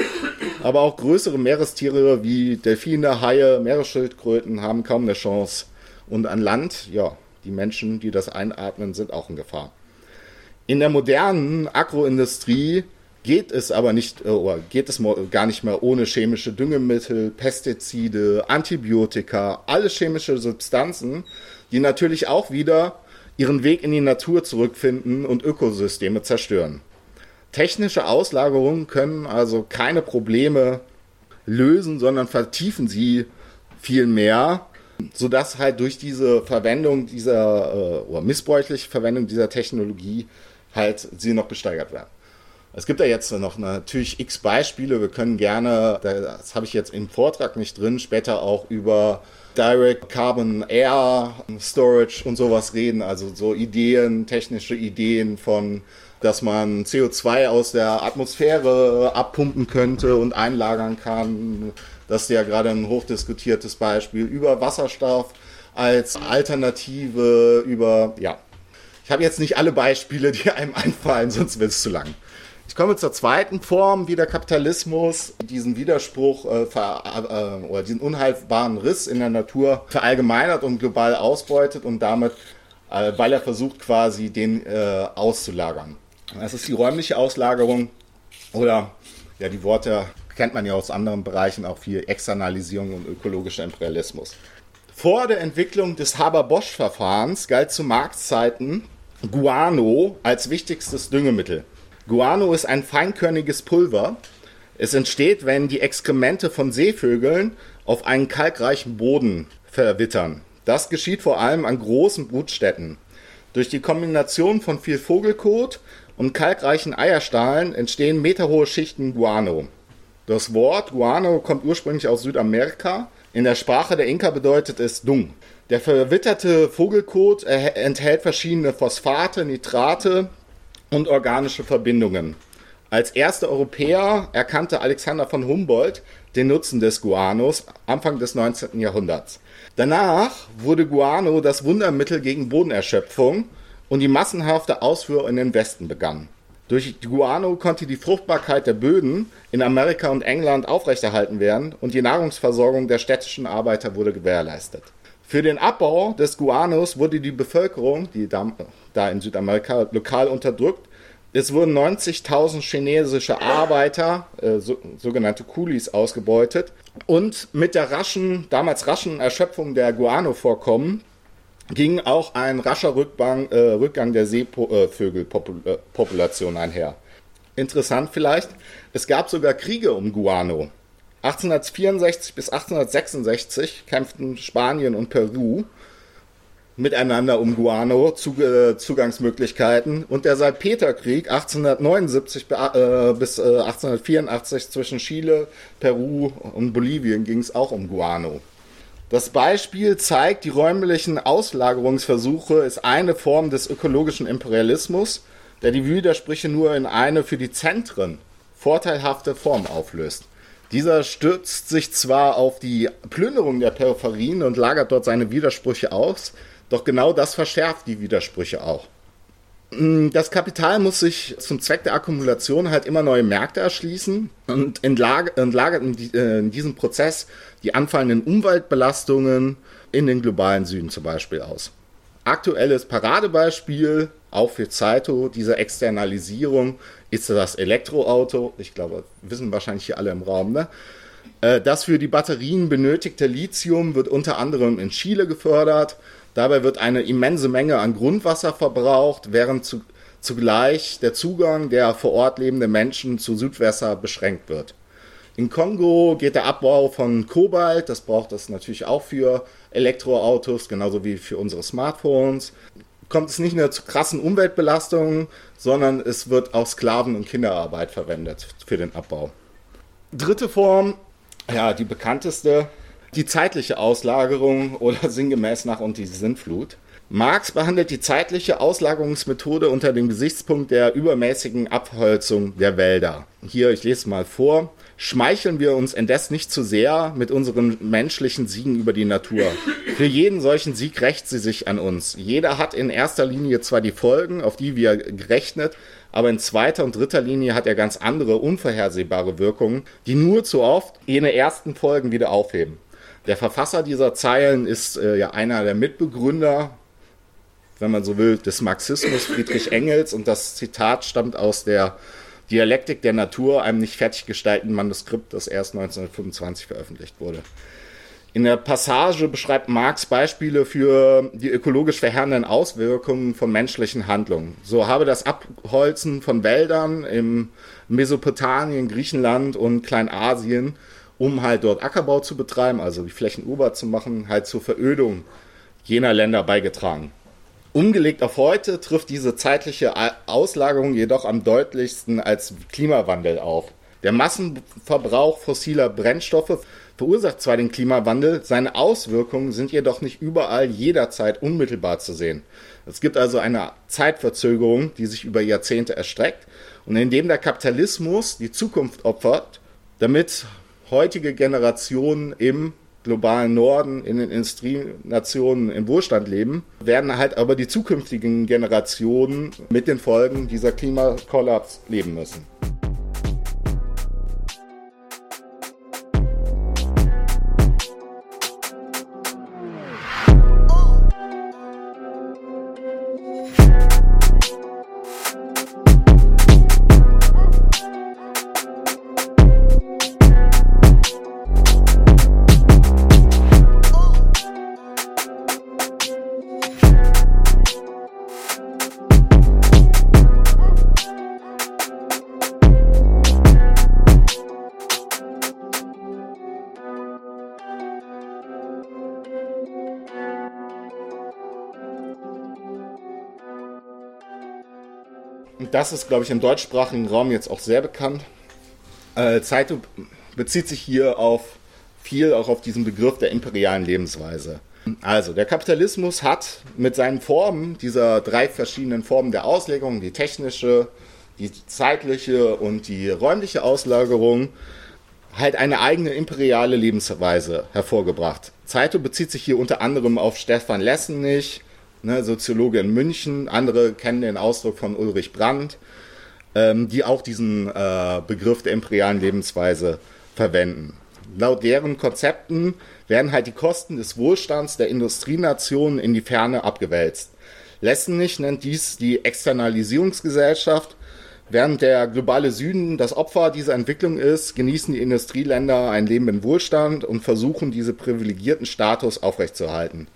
Speaker 1: aber auch größere Meerestiere wie Delfine, Haie, Meeresschildkröten haben kaum eine Chance. Und an Land, ja, die Menschen, die das einatmen, sind auch in Gefahr. In der modernen Agroindustrie geht es aber nicht, äh, oder geht es gar nicht mehr ohne chemische Düngemittel, Pestizide, Antibiotika, alle chemische Substanzen, die natürlich auch wieder ihren Weg in die Natur zurückfinden und Ökosysteme zerstören. Technische Auslagerungen können also keine Probleme lösen, sondern vertiefen sie viel mehr, sodass halt durch diese Verwendung dieser äh, oder missbräuchliche Verwendung dieser Technologie halt sie noch gesteigert werden. Es gibt da jetzt noch natürlich x Beispiele. Wir können gerne, das habe ich jetzt im Vortrag nicht drin, später auch über Direct Carbon Air Storage und sowas reden. Also so Ideen, technische Ideen von, dass man CO2 aus der Atmosphäre abpumpen könnte und einlagern kann. Das ist ja gerade ein hochdiskutiertes Beispiel über Wasserstoff als Alternative, über, ja, ich habe jetzt nicht alle Beispiele, die einem einfallen, sonst wird es zu lang. Ich komme zur zweiten Form, wie der Kapitalismus diesen Widerspruch äh, äh, oder diesen unheilbaren Riss in der Natur verallgemeinert und global ausbeutet und damit, äh, weil er versucht quasi den äh, auszulagern. Das ist die räumliche Auslagerung oder ja, die Worte kennt man ja aus anderen Bereichen auch viel Externalisierung und ökologischer Imperialismus. Vor der Entwicklung des Haber-Bosch-Verfahrens galt zu Marktzeiten Guano als wichtigstes Düngemittel. Guano ist ein feinkörniges Pulver. Es entsteht, wenn die Exkremente von Seevögeln auf einen kalkreichen Boden verwittern. Das geschieht vor allem an großen Brutstätten. Durch die Kombination von viel Vogelkot und kalkreichen Eierstahlen entstehen meterhohe Schichten Guano. Das Wort Guano kommt ursprünglich aus Südamerika. In der Sprache der Inka bedeutet es Dung. Der verwitterte Vogelkot enthält verschiedene Phosphate, Nitrate und organische Verbindungen. Als erster Europäer erkannte Alexander von Humboldt den Nutzen des Guanos Anfang des 19. Jahrhunderts. Danach wurde Guano das Wundermittel gegen Bodenerschöpfung und die massenhafte Ausfuhr in den Westen begann. Durch Guano konnte die Fruchtbarkeit der Böden in Amerika und England aufrechterhalten werden und die Nahrungsversorgung der städtischen Arbeiter wurde gewährleistet. Für den Abbau des Guanos wurde die Bevölkerung, die da, da in Südamerika lokal unterdrückt, es wurden 90.000 chinesische Arbeiter, äh, so, sogenannte Kulis, ausgebeutet. Und mit der raschen, damals raschen Erschöpfung der Guano-Vorkommen ging auch ein rascher Rückgang, äh, Rückgang der Seevögelpopulation einher. Interessant vielleicht, es gab sogar Kriege um Guano. 1864 bis 1866 kämpften Spanien und Peru miteinander um Guano, Zugangsmöglichkeiten und der Salpeterkrieg 1879 äh, bis 1884 äh, zwischen Chile, Peru und Bolivien ging es auch um Guano. Das Beispiel zeigt, die räumlichen Auslagerungsversuche ist eine Form des ökologischen Imperialismus, der die Widersprüche nur in eine für die Zentren vorteilhafte Form auflöst. Dieser stürzt sich zwar auf die Plünderung der Peripherien und lagert dort seine Widersprüche aus, doch genau das verschärft die Widersprüche auch. Mm, das Kapital muss sich zum Zweck der Akkumulation halt immer neue Märkte erschließen und entlagert äh, in, diesem Prozess die anfallenden Umweltbelastungen in den globalen Süden zum Beispiel aus. Aktuelles Paradebeispiel, auch für Zeito, dieser Externalisierung ist das Elektroauto. Ich glaube, wissen wahrscheinlich hier alle im Raum, ne? Äh, das für die Batterien benötigte Lithium wird unter anderem in Chile gefördert Dabei wird eine immense Menge an Grundwasser verbraucht, während zu, zugleich der Zugang der vor Ort lebenden Menschen zu Südwasser beschränkt wird. In Kongo geht der Abbau von Kobalt, das braucht es natürlich auch für Elektroautos, genauso wie für unsere Smartphones. Kommt es nicht nur zu krassen Umweltbelastungen, sondern es wird auch Sklaven- und Kinderarbeit verwendet für den Abbau. Dritte Form, ja, die bekannteste, die zeitliche Auslagerung oder sinngemäß nach und die Sinnflut. Marx behandelt die zeitliche Auslagerungsmethode unter dem Gesichtspunkt der übermäßigen Abholzung der Wälder. Hier, ich lese mal vor. Schmeicheln wir uns indes nicht zu sehr mit unseren menschlichen Siegen über die Natur. Für jeden solchen Sieg rächt sie sich an uns. Jeder hat in erster Linie zwar die Folgen, auf die wir gerechnet, aber in zweiter und dritter Linie hat er ganz andere, unvorhersehbare Wirkungen, die nur zu oft jene ersten Folgen wieder aufheben. Der Verfasser dieser Zeilen ist äh, ja einer der Mitbegründer, wenn man so will, des Marxismus, Friedrich Engels. Und das Zitat stammt aus der Dialektik der Natur, einem nicht fertiggestellten Manuskript, das erst 1925 veröffentlicht wurde. In der Passage beschreibt Marx Beispiele für die ökologisch verheerenden Auswirkungen von menschlichen Handlungen. So habe das Abholzen von Wäldern im Mesopotamien, Griechenland und Kleinasien um halt dort Ackerbau zu betreiben, also die Flächen urbar zu machen, halt zur Verödung jener Länder beigetragen. Umgelegt auf heute trifft diese zeitliche Auslagerung jedoch am deutlichsten als Klimawandel auf. Der Massenverbrauch fossiler Brennstoffe verursacht zwar den Klimawandel, seine Auswirkungen sind jedoch nicht überall jederzeit unmittelbar zu sehen. Es gibt also eine Zeitverzögerung, die sich über Jahrzehnte erstreckt und indem der Kapitalismus die Zukunft opfert, damit heutige Generationen im globalen Norden, in den Industrienationen im Wohlstand leben, werden halt aber die zukünftigen Generationen mit den Folgen dieser Klimakollaps leben müssen. Das ist, glaube ich, im deutschsprachigen Raum jetzt auch sehr bekannt. Äh, Zeitung bezieht sich hier auf viel auch auf diesen Begriff der imperialen Lebensweise. Also, der Kapitalismus hat mit seinen Formen, dieser drei verschiedenen Formen der Auslegung, die technische, die zeitliche und die räumliche Auslagerung, halt eine eigene imperiale Lebensweise hervorgebracht. Zeito bezieht sich hier unter anderem auf Stefan Lessenich, ne, Soziologe in München, andere kennen den Ausdruck von Ulrich Brandt, ähm, die auch diesen äh, Begriff der imperialen Lebensweise verwenden. Laut deren Konzepten werden halt die Kosten des Wohlstands der Industrienationen in die Ferne abgewälzt. Lessenich nennt dies die Externalisierungsgesellschaft. Während der globale Süden das Opfer dieser Entwicklung ist, genießen die Industrieländer ein Leben in Wohlstand und versuchen, diese privilegierten Status aufrechtzuerhalten.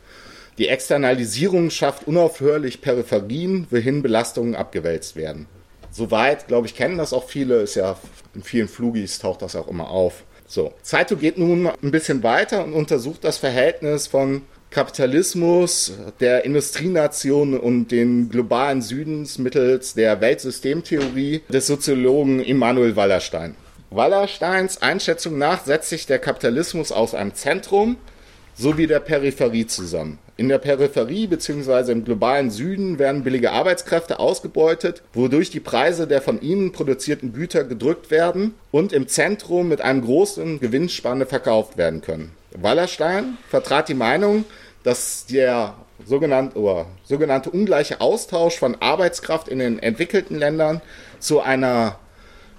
Speaker 1: Die Externalisierung schafft unaufhörlich Peripherien, wohin Belastungen abgewälzt werden. Soweit, glaube ich, kennen das auch viele, ist ja in vielen Flugis taucht das auch immer auf. So, Saito geht nun ein bisschen weiter und untersucht das Verhältnis von Kapitalismus, der Industrienation und den globalen Südens mittels der Weltsystemtheorie des Soziologen Immanuel Wallerstein. Wallersteins Einschätzung nach setzt sich der Kapitalismus aus einem Zentrum, sowie der Peripherie zusammen. In der Peripherie bzw. im globalen Süden werden billige Arbeitskräfte ausgebeutet, wodurch die Preise der von ihnen produzierten Güter gedrückt werden und im Zentrum mit einem großen Gewinnspanne verkauft werden können. Wallerstein vertrat die Meinung, dass der sogenannte, oder sogenannte ungleiche Austausch von Arbeitskraft in den entwickelten Ländern zu einer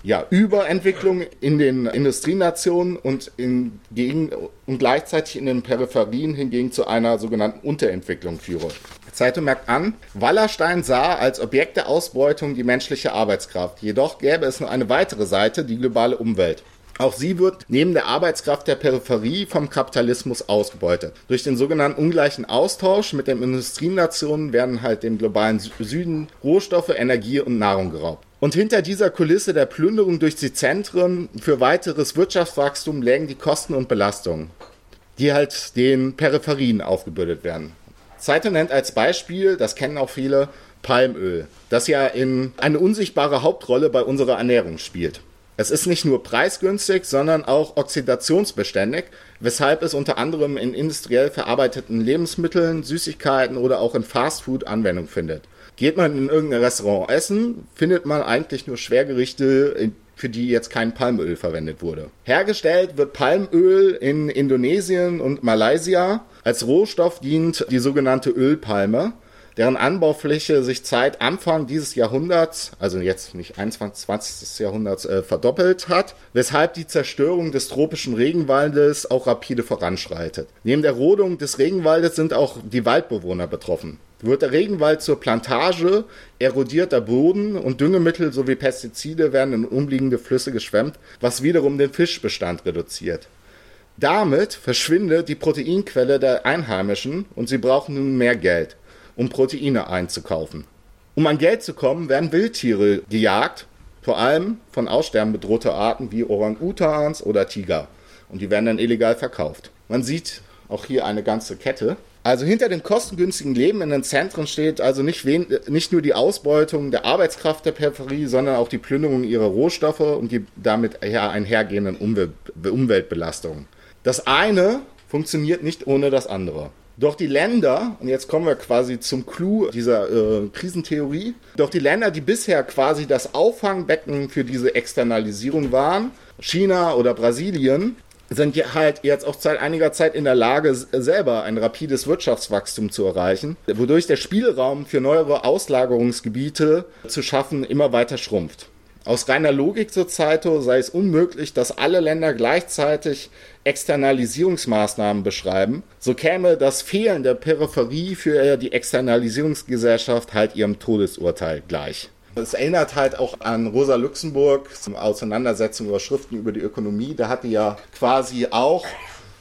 Speaker 1: ja, Überentwicklung in den Industrienationen und, in, gegen, und gleichzeitig in den Peripherien hingegen zu einer sogenannten Unterentwicklung führe. Zeitung merkt an, Wallerstein sah als Objekt der Ausbeutung die menschliche Arbeitskraft. Jedoch gäbe es noch eine weitere Seite, die globale Umwelt. Auch sie wird neben der Arbeitskraft der Peripherie vom Kapitalismus ausgebeutet. Durch den sogenannten ungleichen Austausch mit den Industrienationen werden halt dem globalen Süden Rohstoffe, Energie und Nahrung geraubt. Und hinter dieser Kulisse der Plünderung durch die Zentren für weiteres Wirtschaftswachstum lägen die Kosten und Belastungen, die halt den Peripherien aufgebürdet werden. Zeitung nennt als Beispiel, das kennen auch viele, Palmöl, das ja in eine unsichtbare Hauptrolle bei unserer Ernährung spielt. Es ist nicht nur preisgünstig, sondern auch oxidationsbeständig, weshalb es unter anderem in industriell verarbeiteten Lebensmitteln, Süßigkeiten oder auch in Fastfood Anwendung findet. Geht man in irgendein Restaurant essen, findet man eigentlich nur Schwergerichte, für die jetzt kein Palmöl verwendet wurde. Hergestellt wird Palmöl in Indonesien und Malaysia. Als Rohstoff dient die sogenannte Ölpalme, deren Anbaufläche sich seit Anfang dieses Jahrhunderts, also jetzt nicht 21. 20. Jahrhunderts, äh, verdoppelt hat, weshalb die Zerstörung des tropischen Regenwaldes auch rapide voranschreitet. Neben der Rodung des Regenwaldes sind auch die Waldbewohner betroffen. Wird der Regenwald zur Plantage, erodiert der Boden und Düngemittel sowie Pestizide werden in umliegende Flüsse geschwemmt, was wiederum den Fischbestand reduziert. Damit verschwindet die Proteinquelle der Einheimischen und sie brauchen nun mehr Geld, um Proteine einzukaufen. Um an Geld zu kommen, werden Wildtiere gejagt, vor allem von Aussterben bedrohte Arten wie Orang-Utans oder Tiger. Und die werden dann illegal verkauft. Man sieht auch hier eine ganze Kette. Also hinter dem kostengünstigen Leben in den Zentren steht also nicht, wen, nicht nur die Ausbeutung der Arbeitskraft der Peripherie, sondern auch die Plünderung ihrer Rohstoffe und die damit einhergehenden Umwelt, Umweltbelastungen. Das eine funktioniert nicht ohne das andere. Doch die Länder, und jetzt kommen wir quasi zum Clou dieser äh, Krisentheorie, doch die Länder, die bisher quasi das Auffangbecken für diese Externalisierung waren, China oder Brasilien, sind ja halt jetzt auch seit einiger Zeit in der Lage, selber ein rapides Wirtschaftswachstum zu erreichen, wodurch der Spielraum für neuere Auslagerungsgebiete zu schaffen immer weiter schrumpft. Aus reiner Logik zur Zeito sei es unmöglich, dass alle Länder gleichzeitig Externalisierungsmaßnahmen beschreiben. So käme das Fehlen der Peripherie für die Externalisierungsgesellschaft halt ihrem Todesurteil gleich. Es erinnert halt auch an Rosa Luxemburg, zum Auseinandersetzung über Schriften über die Ökonomie. Da hatte ja quasi auch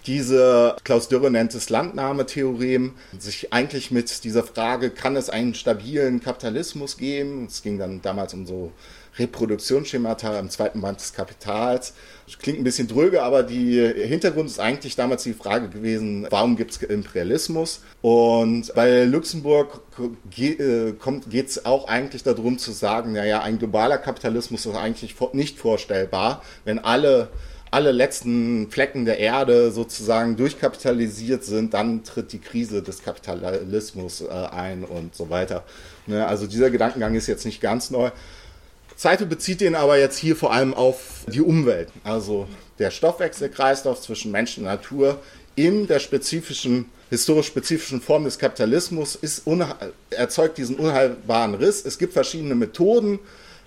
Speaker 1: diese, Klaus Dürre nennt es Landnahmetheorem, sich eigentlich mit dieser Frage, kann es einen stabilen Kapitalismus geben? Es ging dann damals um so Reproduktionsschemata im zweiten Band des Kapitals. Klingt ein bisschen dröge, aber die Hintergrund ist eigentlich damals die Frage gewesen, warum gibt es Imperialismus? Und bei Luxemburg geht es auch eigentlich darum zu sagen, naja, ein globaler Kapitalismus ist eigentlich nicht vorstellbar, wenn alle alle letzten Flecken der Erde sozusagen durchkapitalisiert sind, dann tritt die Krise des Kapitalismus äh, ein und so weiter. Ne, also dieser Gedankengang ist jetzt nicht ganz neu. Saito bezieht den aber jetzt hier vor allem auf die Umwelt, also der Stoffwechselkreislauf zwischen Mensch und Natur in der spezifischen, historisch spezifischen Form des Kapitalismus erzeugt diesen unheilbaren Riss. Es gibt verschiedene Methoden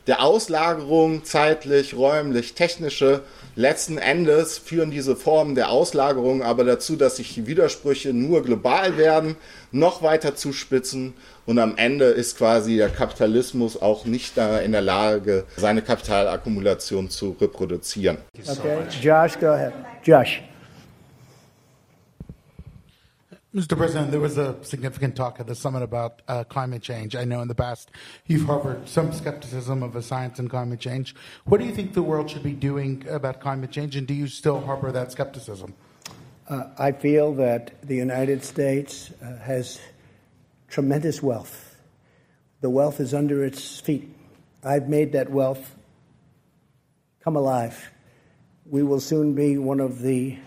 Speaker 1: der Auslagerung, zeitlich, räumlich, technische. Letzten Endes führen diese Formen der Auslagerung aber dazu, dass sich die Widersprüche nur global werden, noch weiter zuspitzen und am Ende ist quasi der Kapitalismus auch nicht da in der Lage, seine Kapitalakkumulation zu reproduzieren.
Speaker 3: Okay, Josh, go ahead. Josh.
Speaker 4: Mr. President, there was a significant talk at the summit about uh, climate change. I know in the past you've harbored some skepticism of a science and climate change. What do you think the world should be doing about climate change, and do you still harbor that skepticism?
Speaker 3: Uh, I feel that the United States uh, has tremendous wealth. The wealth is under its feet. I've made that wealth come alive. We will soon be one of the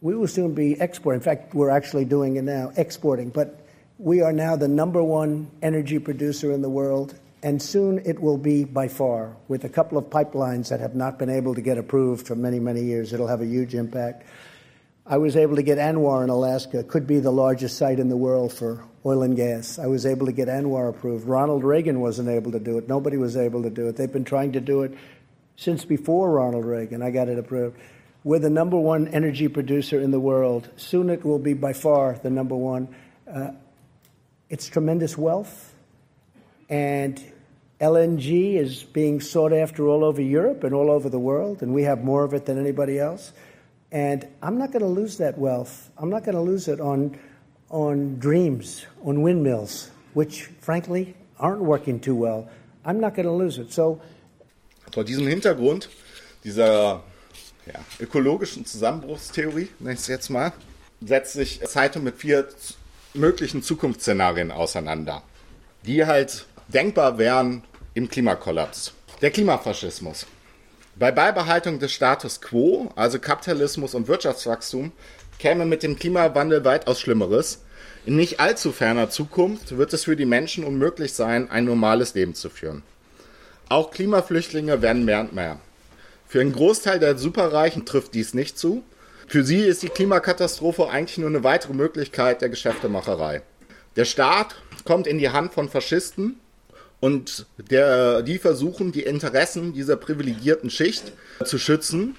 Speaker 3: we will soon be exporting. In fact, we're actually doing it now, exporting. But we are now the number one energy producer in the world, and soon it will be by far, with a couple of pipelines that have not been able to get approved for many, many years. It'll have a huge impact. I was able to get Anwar in Alaska, could be the largest site in the world for oil and gas. I was able to get Anwar approved. Ronald Reagan wasn't able to do it. Nobody was able to do it. They've been trying to do it since before Ronald Reagan. I got it approved. We're the number one energy producer in the world. Soon it will be by far the number one. Uh, it's tremendous wealth, and LNG is being sought after all over Europe and all over the world, and we have more of it than anybody else. And I'm not going to lose that wealth. I'm not going to lose it on, on dreams, on windmills, which frankly aren't working too well. I'm not going to lose it. So,
Speaker 1: Vor diesem Hintergrund, dieser ja, ökologischen Zusammenbruchstheorie, nenne ich es jetzt mal, setzt sich Zeitung mit vier möglichen Zukunftsszenarien auseinander, die halt denkbar wären im Klimakollaps. Der Klimafaschismus. Bei Beibehaltung des Status quo, also Kapitalismus und Wirtschaftswachstum, käme mit dem Klimawandel weitaus Schlimmeres. In nicht allzu ferner Zukunft wird es für die Menschen unmöglich sein, ein normales Leben zu führen. Auch Klimaflüchtlinge werden mehr und mehr. Für einen Großteil der Superreichen trifft dies nicht zu. Für sie ist die Klimakatastrophe eigentlich nur eine weitere Möglichkeit der Geschäftemacherei. Der Staat kommt in die Hand von Faschisten und der, die versuchen, die Interessen dieser privilegierten Schicht zu schützen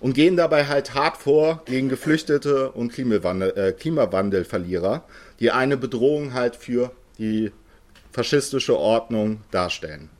Speaker 1: und gehen dabei halt hart vor gegen Geflüchtete und Klimawandel, äh, Klimawandelverlierer, die eine Bedrohung halt für die faschistische Ordnung darstellen.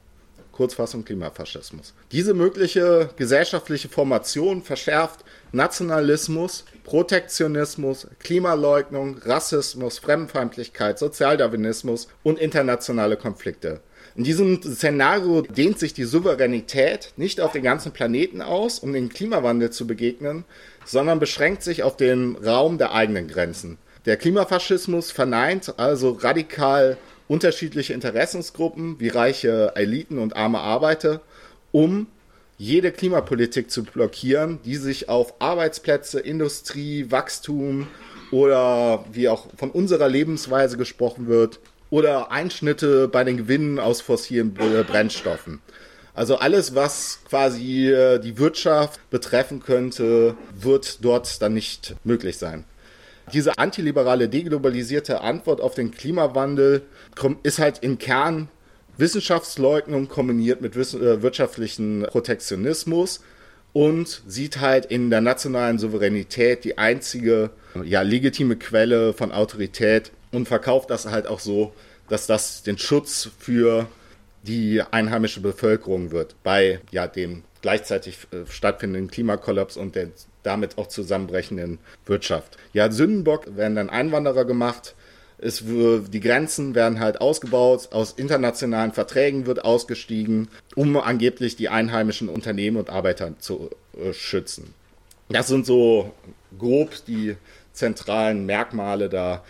Speaker 1: Kurzfassung Klimafaschismus. Diese mögliche gesellschaftliche Formation verschärft Nationalismus, Protektionismus, Klimaleugnung, Rassismus, Fremdenfeindlichkeit, Sozialdarwinismus und internationale Konflikte. In diesem Szenario dehnt sich die Souveränität nicht auf den ganzen Planeten aus, um dem Klimawandel zu begegnen, sondern beschränkt sich auf den Raum der eigenen Grenzen. Der Klimafaschismus verneint also radikal unterschiedliche Interessensgruppen wie reiche Eliten und arme Arbeiter, um jede Klimapolitik zu blockieren, die sich auf Arbeitsplätze, Industrie, Wachstum oder wie auch von unserer Lebensweise gesprochen wird, oder Einschnitte bei den Gewinnen aus fossilen Brennstoffen. Also alles, was quasi äh, die Wirtschaft betreffen könnte, wird dort dann nicht möglich sein. Diese antiliberale, deglobalisierte Antwort auf den Klimawandel ist halt im Kern Wissenschaftsleugnung kombiniert mit äh, wirtschaftlichen Protektionismus und sieht halt in der nationalen Souveränität die einzige ja, legitime Quelle von Autorität und verkauft das halt auch so, dass das den Schutz für die einheimische Bevölkerung wird bei ja, dem gleichzeitig äh, stattfindenden Klimakollaps und der damit auch zusammenbrechenden Wirtschaft. Ja, Sündenbock werden dann Einwanderer gemacht. Es die Grenzen werden halt ausgebaut, aus internationalen Verträgen wird ausgestiegen, um angeblich die einheimischen Unternehmen und Arbeiter zu äh, schützen. Das sind so grob die zentralen Merkmale da,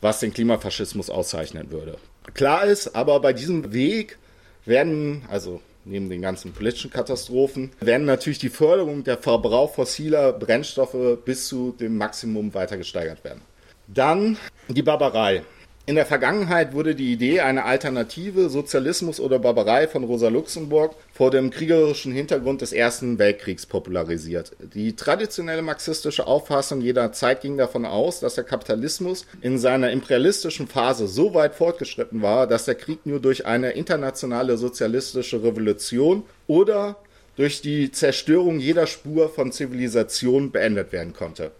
Speaker 1: was den Klimafaschismus auszeichnen würde. Klar ist, aber bei diesem Weg werden, also neben den ganzen politischen Katastrophen, werden natürlich die Förderung der Verbrauch fossiler Brennstoffe bis zu dem Maximum weiter gesteigert werden. Dann die Barbarei. In der Vergangenheit wurde die Idee einer Alternative Sozialismus oder Barbarei von Rosa Luxemburg vor dem kriegerischen Hintergrund des Ersten Weltkriegs popularisiert. Die traditionelle marxistische Auffassung jeder Zeit ging davon aus, dass der Kapitalismus in seiner imperialistischen Phase so weit fortgeschritten war, dass der Krieg nur durch eine internationale sozialistische Revolution oder durch die Zerstörung jeder Spur von Zivilisation beendet werden konnte.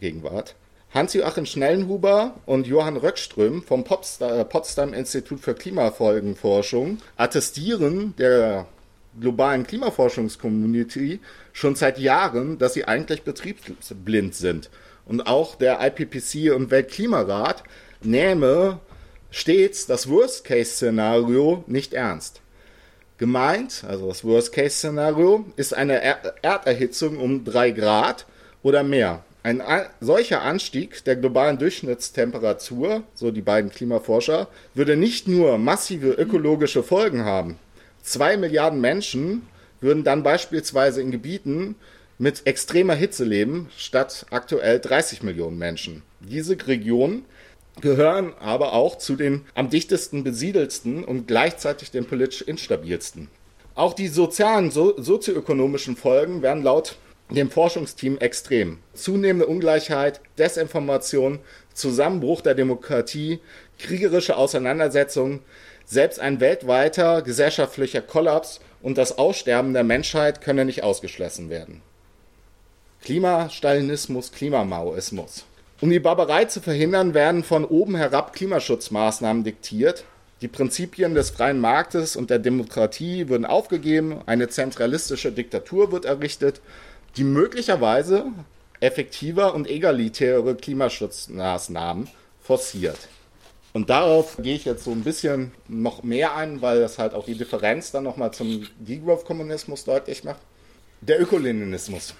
Speaker 1: Gegenwart. Hans-Joachim Schnellenhuber und Johann Röckström vom Potsdam Institut für Klimafolgenforschung attestieren der globalen Klimaforschungscommunity schon seit Jahren, dass sie eigentlich betriebsblind sind. Und auch der IPCC und Weltklimarat nähme stets das Worst-Case-Szenario nicht ernst. Gemeint, also das Worst-Case-Szenario, ist eine Erderhitzung um drei Grad oder mehr. Ein solcher Anstieg der globalen Durchschnittstemperatur, so die beiden Klimaforscher, würde nicht nur massive ökologische Folgen haben. Zwei Milliarden Menschen würden dann beispielsweise in Gebieten mit extremer Hitze leben, statt aktuell 30 Millionen Menschen. Diese Regionen gehören aber auch zu den am dichtesten besiedelsten und gleichzeitig den politisch instabilsten. Auch die sozialen, so, sozioökonomischen Folgen werden laut dem Forschungsteam extrem. Zunehmende Ungleichheit, Desinformation, Zusammenbruch der Demokratie, kriegerische Auseinandersetzungen, selbst ein weltweiter gesellschaftlicher Kollaps und das Aussterben der Menschheit könne nicht ausgeschlossen werden. Klimastalinismus, Klimamaoismus. Um die Barbarei zu verhindern, werden von oben herab Klimaschutzmaßnahmen diktiert. Die Prinzipien des freien Marktes und der Demokratie würden aufgegeben, eine zentralistische Diktatur wird errichtet, die möglicherweise effektiver und egalitäre Klimaschutzmaßnahmen forciert. Und darauf gehe ich jetzt so ein bisschen noch mehr ein, weil das halt auch die Differenz dann nochmal zum Degrowth-Kommunismus deutlich macht. Der Ökoleninismus.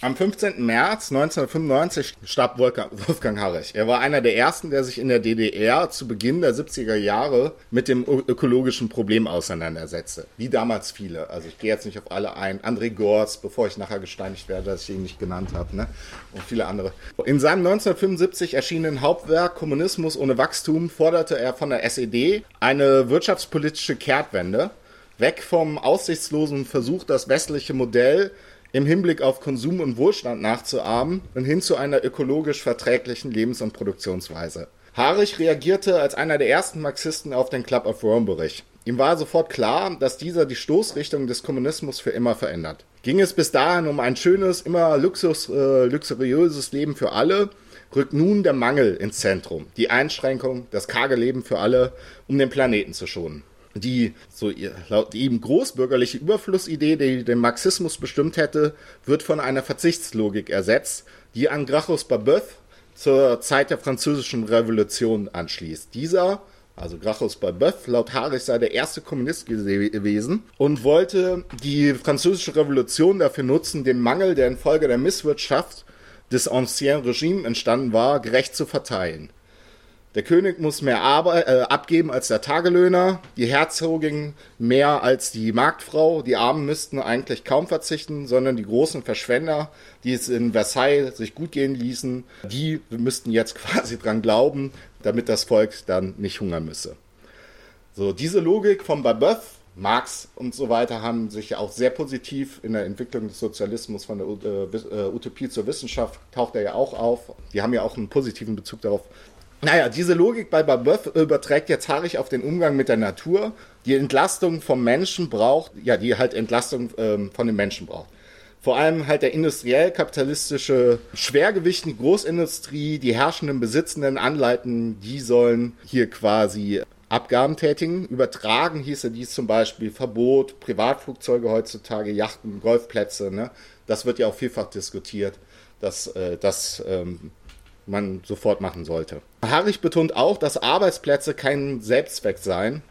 Speaker 1: Am 15. März 1995 starb Wolfgang Harrich. Er war einer der ersten, der sich in der DDR zu Beginn der 70er Jahre mit dem ökologischen Problem auseinandersetzte. Wie damals viele. Also ich gehe jetzt nicht auf alle ein. André Gors, bevor ich nachher gesteinigt werde, dass ich ihn nicht genannt habe. Ne? Und viele andere. In seinem 1975 erschienenen Hauptwerk Kommunismus ohne Wachstum forderte er von der SED eine wirtschaftspolitische Kehrtwende. Weg vom aussichtslosen Versuch, das westliche Modell im Hinblick auf Konsum und Wohlstand nachzuahmen und hin zu einer ökologisch verträglichen Lebens- und Produktionsweise. Haarig reagierte als einer der ersten Marxisten auf den Club of Rome-Bericht. Ihm war sofort klar, dass dieser die Stoßrichtung des Kommunismus für immer verändert. Ging es bis dahin um ein schönes, immer Luxus, äh, luxuriöses Leben für alle, rückt nun der Mangel ins Zentrum, die Einschränkung, das karge Leben für alle, um den Planeten zu schonen die so laut ihm großbürgerliche Überflussidee, die den Marxismus bestimmt hätte, wird von einer Verzichtslogik ersetzt, die an Gracchus Babeuf zur Zeit der französischen Revolution anschließt. Dieser, also Gracchus Babeuf, laut Harich sei der erste Kommunist gewesen und wollte die französische Revolution dafür nutzen, den Mangel, der infolge der Misswirtschaft des Ancien Regime entstanden war, gerecht zu verteilen. Der König muss mehr Arbeit, äh, abgeben als der Tagelöhner, die Herzogin mehr als die Marktfrau, die Armen müssten eigentlich kaum verzichten, sondern die großen Verschwender, die es in Versailles sich gut gehen ließen, die müssten jetzt quasi dran glauben, damit das Volk dann nicht hungern müsse. So, diese Logik von Babeuf, Marx und so weiter haben sich ja auch sehr positiv in der Entwicklung des Sozialismus von der äh, äh, Utopie zur Wissenschaft taucht er ja auch auf. Die haben ja auch einen positiven Bezug darauf, naja, diese Logik bei Babeuf überträgt jetzt Harich auf den Umgang mit der Natur, die Entlastung vom Menschen braucht, ja, die halt Entlastung ähm, von den Menschen braucht. Vor allem halt der industriell-kapitalistische Schwergewicht, die Großindustrie, die herrschenden Besitzenden anleiten, die sollen hier quasi Abgaben tätigen. Übertragen hieße dies zum Beispiel Verbot, Privatflugzeuge heutzutage, Yachten, Golfplätze. Ne? Das wird ja auch vielfach diskutiert, dass äh, das ähm, man sofort machen sollte. Harich betont auch, dass Arbeitsplätze kein Selbstzweck seien,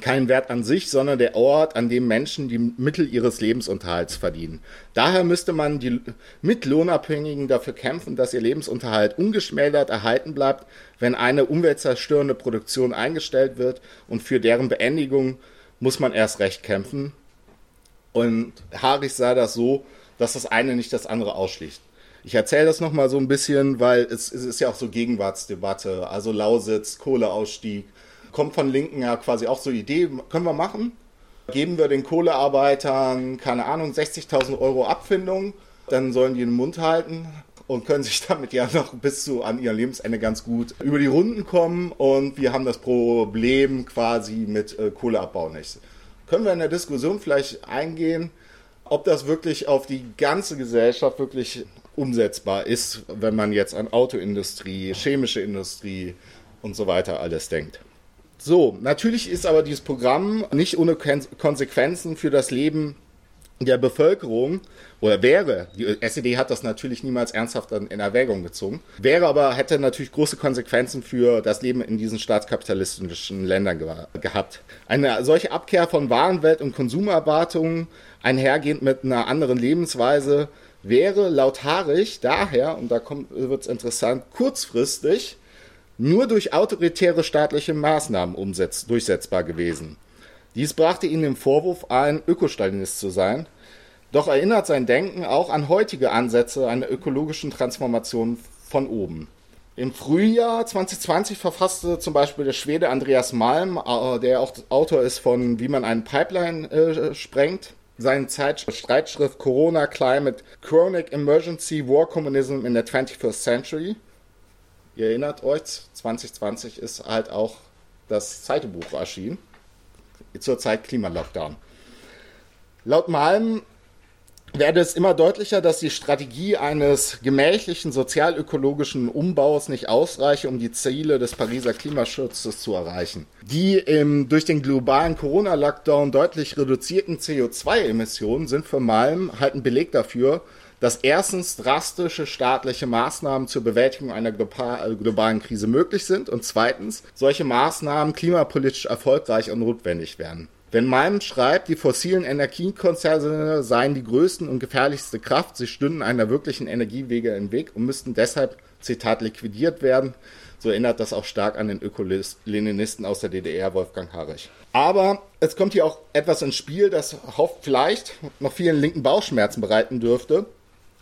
Speaker 1: kein Wert an sich, sondern der Ort, an dem Menschen die Mittel ihres Lebensunterhalts verdienen. Daher müsste man die Mitlohnabhängigen dafür kämpfen, dass ihr Lebensunterhalt ungeschmälert erhalten bleibt, wenn eine umweltzerstörende Produktion eingestellt wird und für deren Beendigung muss man erst recht kämpfen. Und Harich sah das so, dass das eine nicht das andere ausschließt. Ich erzähle das nochmal so ein bisschen, weil es, es, ist ja auch so Gegenwartsdebatte. Also Lausitz, Kohleausstieg, kommt von Linken ja quasi auch so Idee, können wir machen? Geben wir den Kohlearbeitern, keine Ahnung, 60.000 Euro Abfindung, dann sollen die den Mund halten und können sich damit ja noch bis zu an ihr Lebensende ganz gut über die Runden kommen und wir haben das Problem quasi mit äh, Kohleabbau nicht. Können wir in der Diskussion vielleicht eingehen, ob das wirklich auf die ganze Gesellschaft wirklich umsetzbar ist, wenn man jetzt an Autoindustrie, chemische Industrie und so weiter alles denkt. So, natürlich ist aber dieses Programm nicht ohne Konsequenzen für das Leben der Bevölkerung oder wäre, die SED hat das natürlich niemals ernsthaft in Erwägung gezogen, wäre aber, hätte natürlich große Konsequenzen für das Leben in diesen staatskapitalistischen Ländern ge gehabt. Eine solche Abkehr von Warenwelt und Konsumerwartungen einhergehend mit einer anderen Lebensweise wäre laut Harich daher, und da wird es interessant, kurzfristig nur durch autoritäre staatliche Maßnahmen umsetz, durchsetzbar gewesen. Dies brachte ihn den Vorwurf ein, Ökostalinist zu sein. Doch erinnert sein Denken auch an heutige Ansätze einer ökologischen Transformation von oben. Im Frühjahr 2020 verfasste zum Beispiel der Schwede Andreas Malm, äh, der auch Autor ist von Wie man einen Pipeline äh, sprengt, seine Streitschrift Corona Climate Chronic Emergency War Communism in the 21st Century. Ihr erinnert euch, 2020 ist halt auch das zweite Buch erschienen. Zur Zeit Klimalockdown. Laut Malm werde es immer deutlicher, dass die Strategie eines gemächlichen sozialökologischen Umbaus nicht ausreiche, um die Ziele des Pariser Klimaschutzes zu erreichen. Die im, durch den globalen Corona-Lockdown deutlich reduzierten CO2-Emissionen sind für Malm halt ein Beleg dafür, dass erstens drastische staatliche Maßnahmen zur Bewältigung einer globalen Krise möglich sind und zweitens solche Maßnahmen klimapolitisch erfolgreich und notwendig werden. Wenn Malm schreibt, die fossilen Energiekonzerne seien die größten und gefährlichste Kraft, sie stünden einer wirklichen Energiewege im Weg und müssten deshalb, Zitat, liquidiert werden, so erinnert das auch stark an den Ökoleninisten aus der DDR, Wolfgang Harrich. Aber es kommt hier auch etwas ins Spiel, das hofft vielleicht noch vielen linken Bauchschmerzen bereiten dürfte,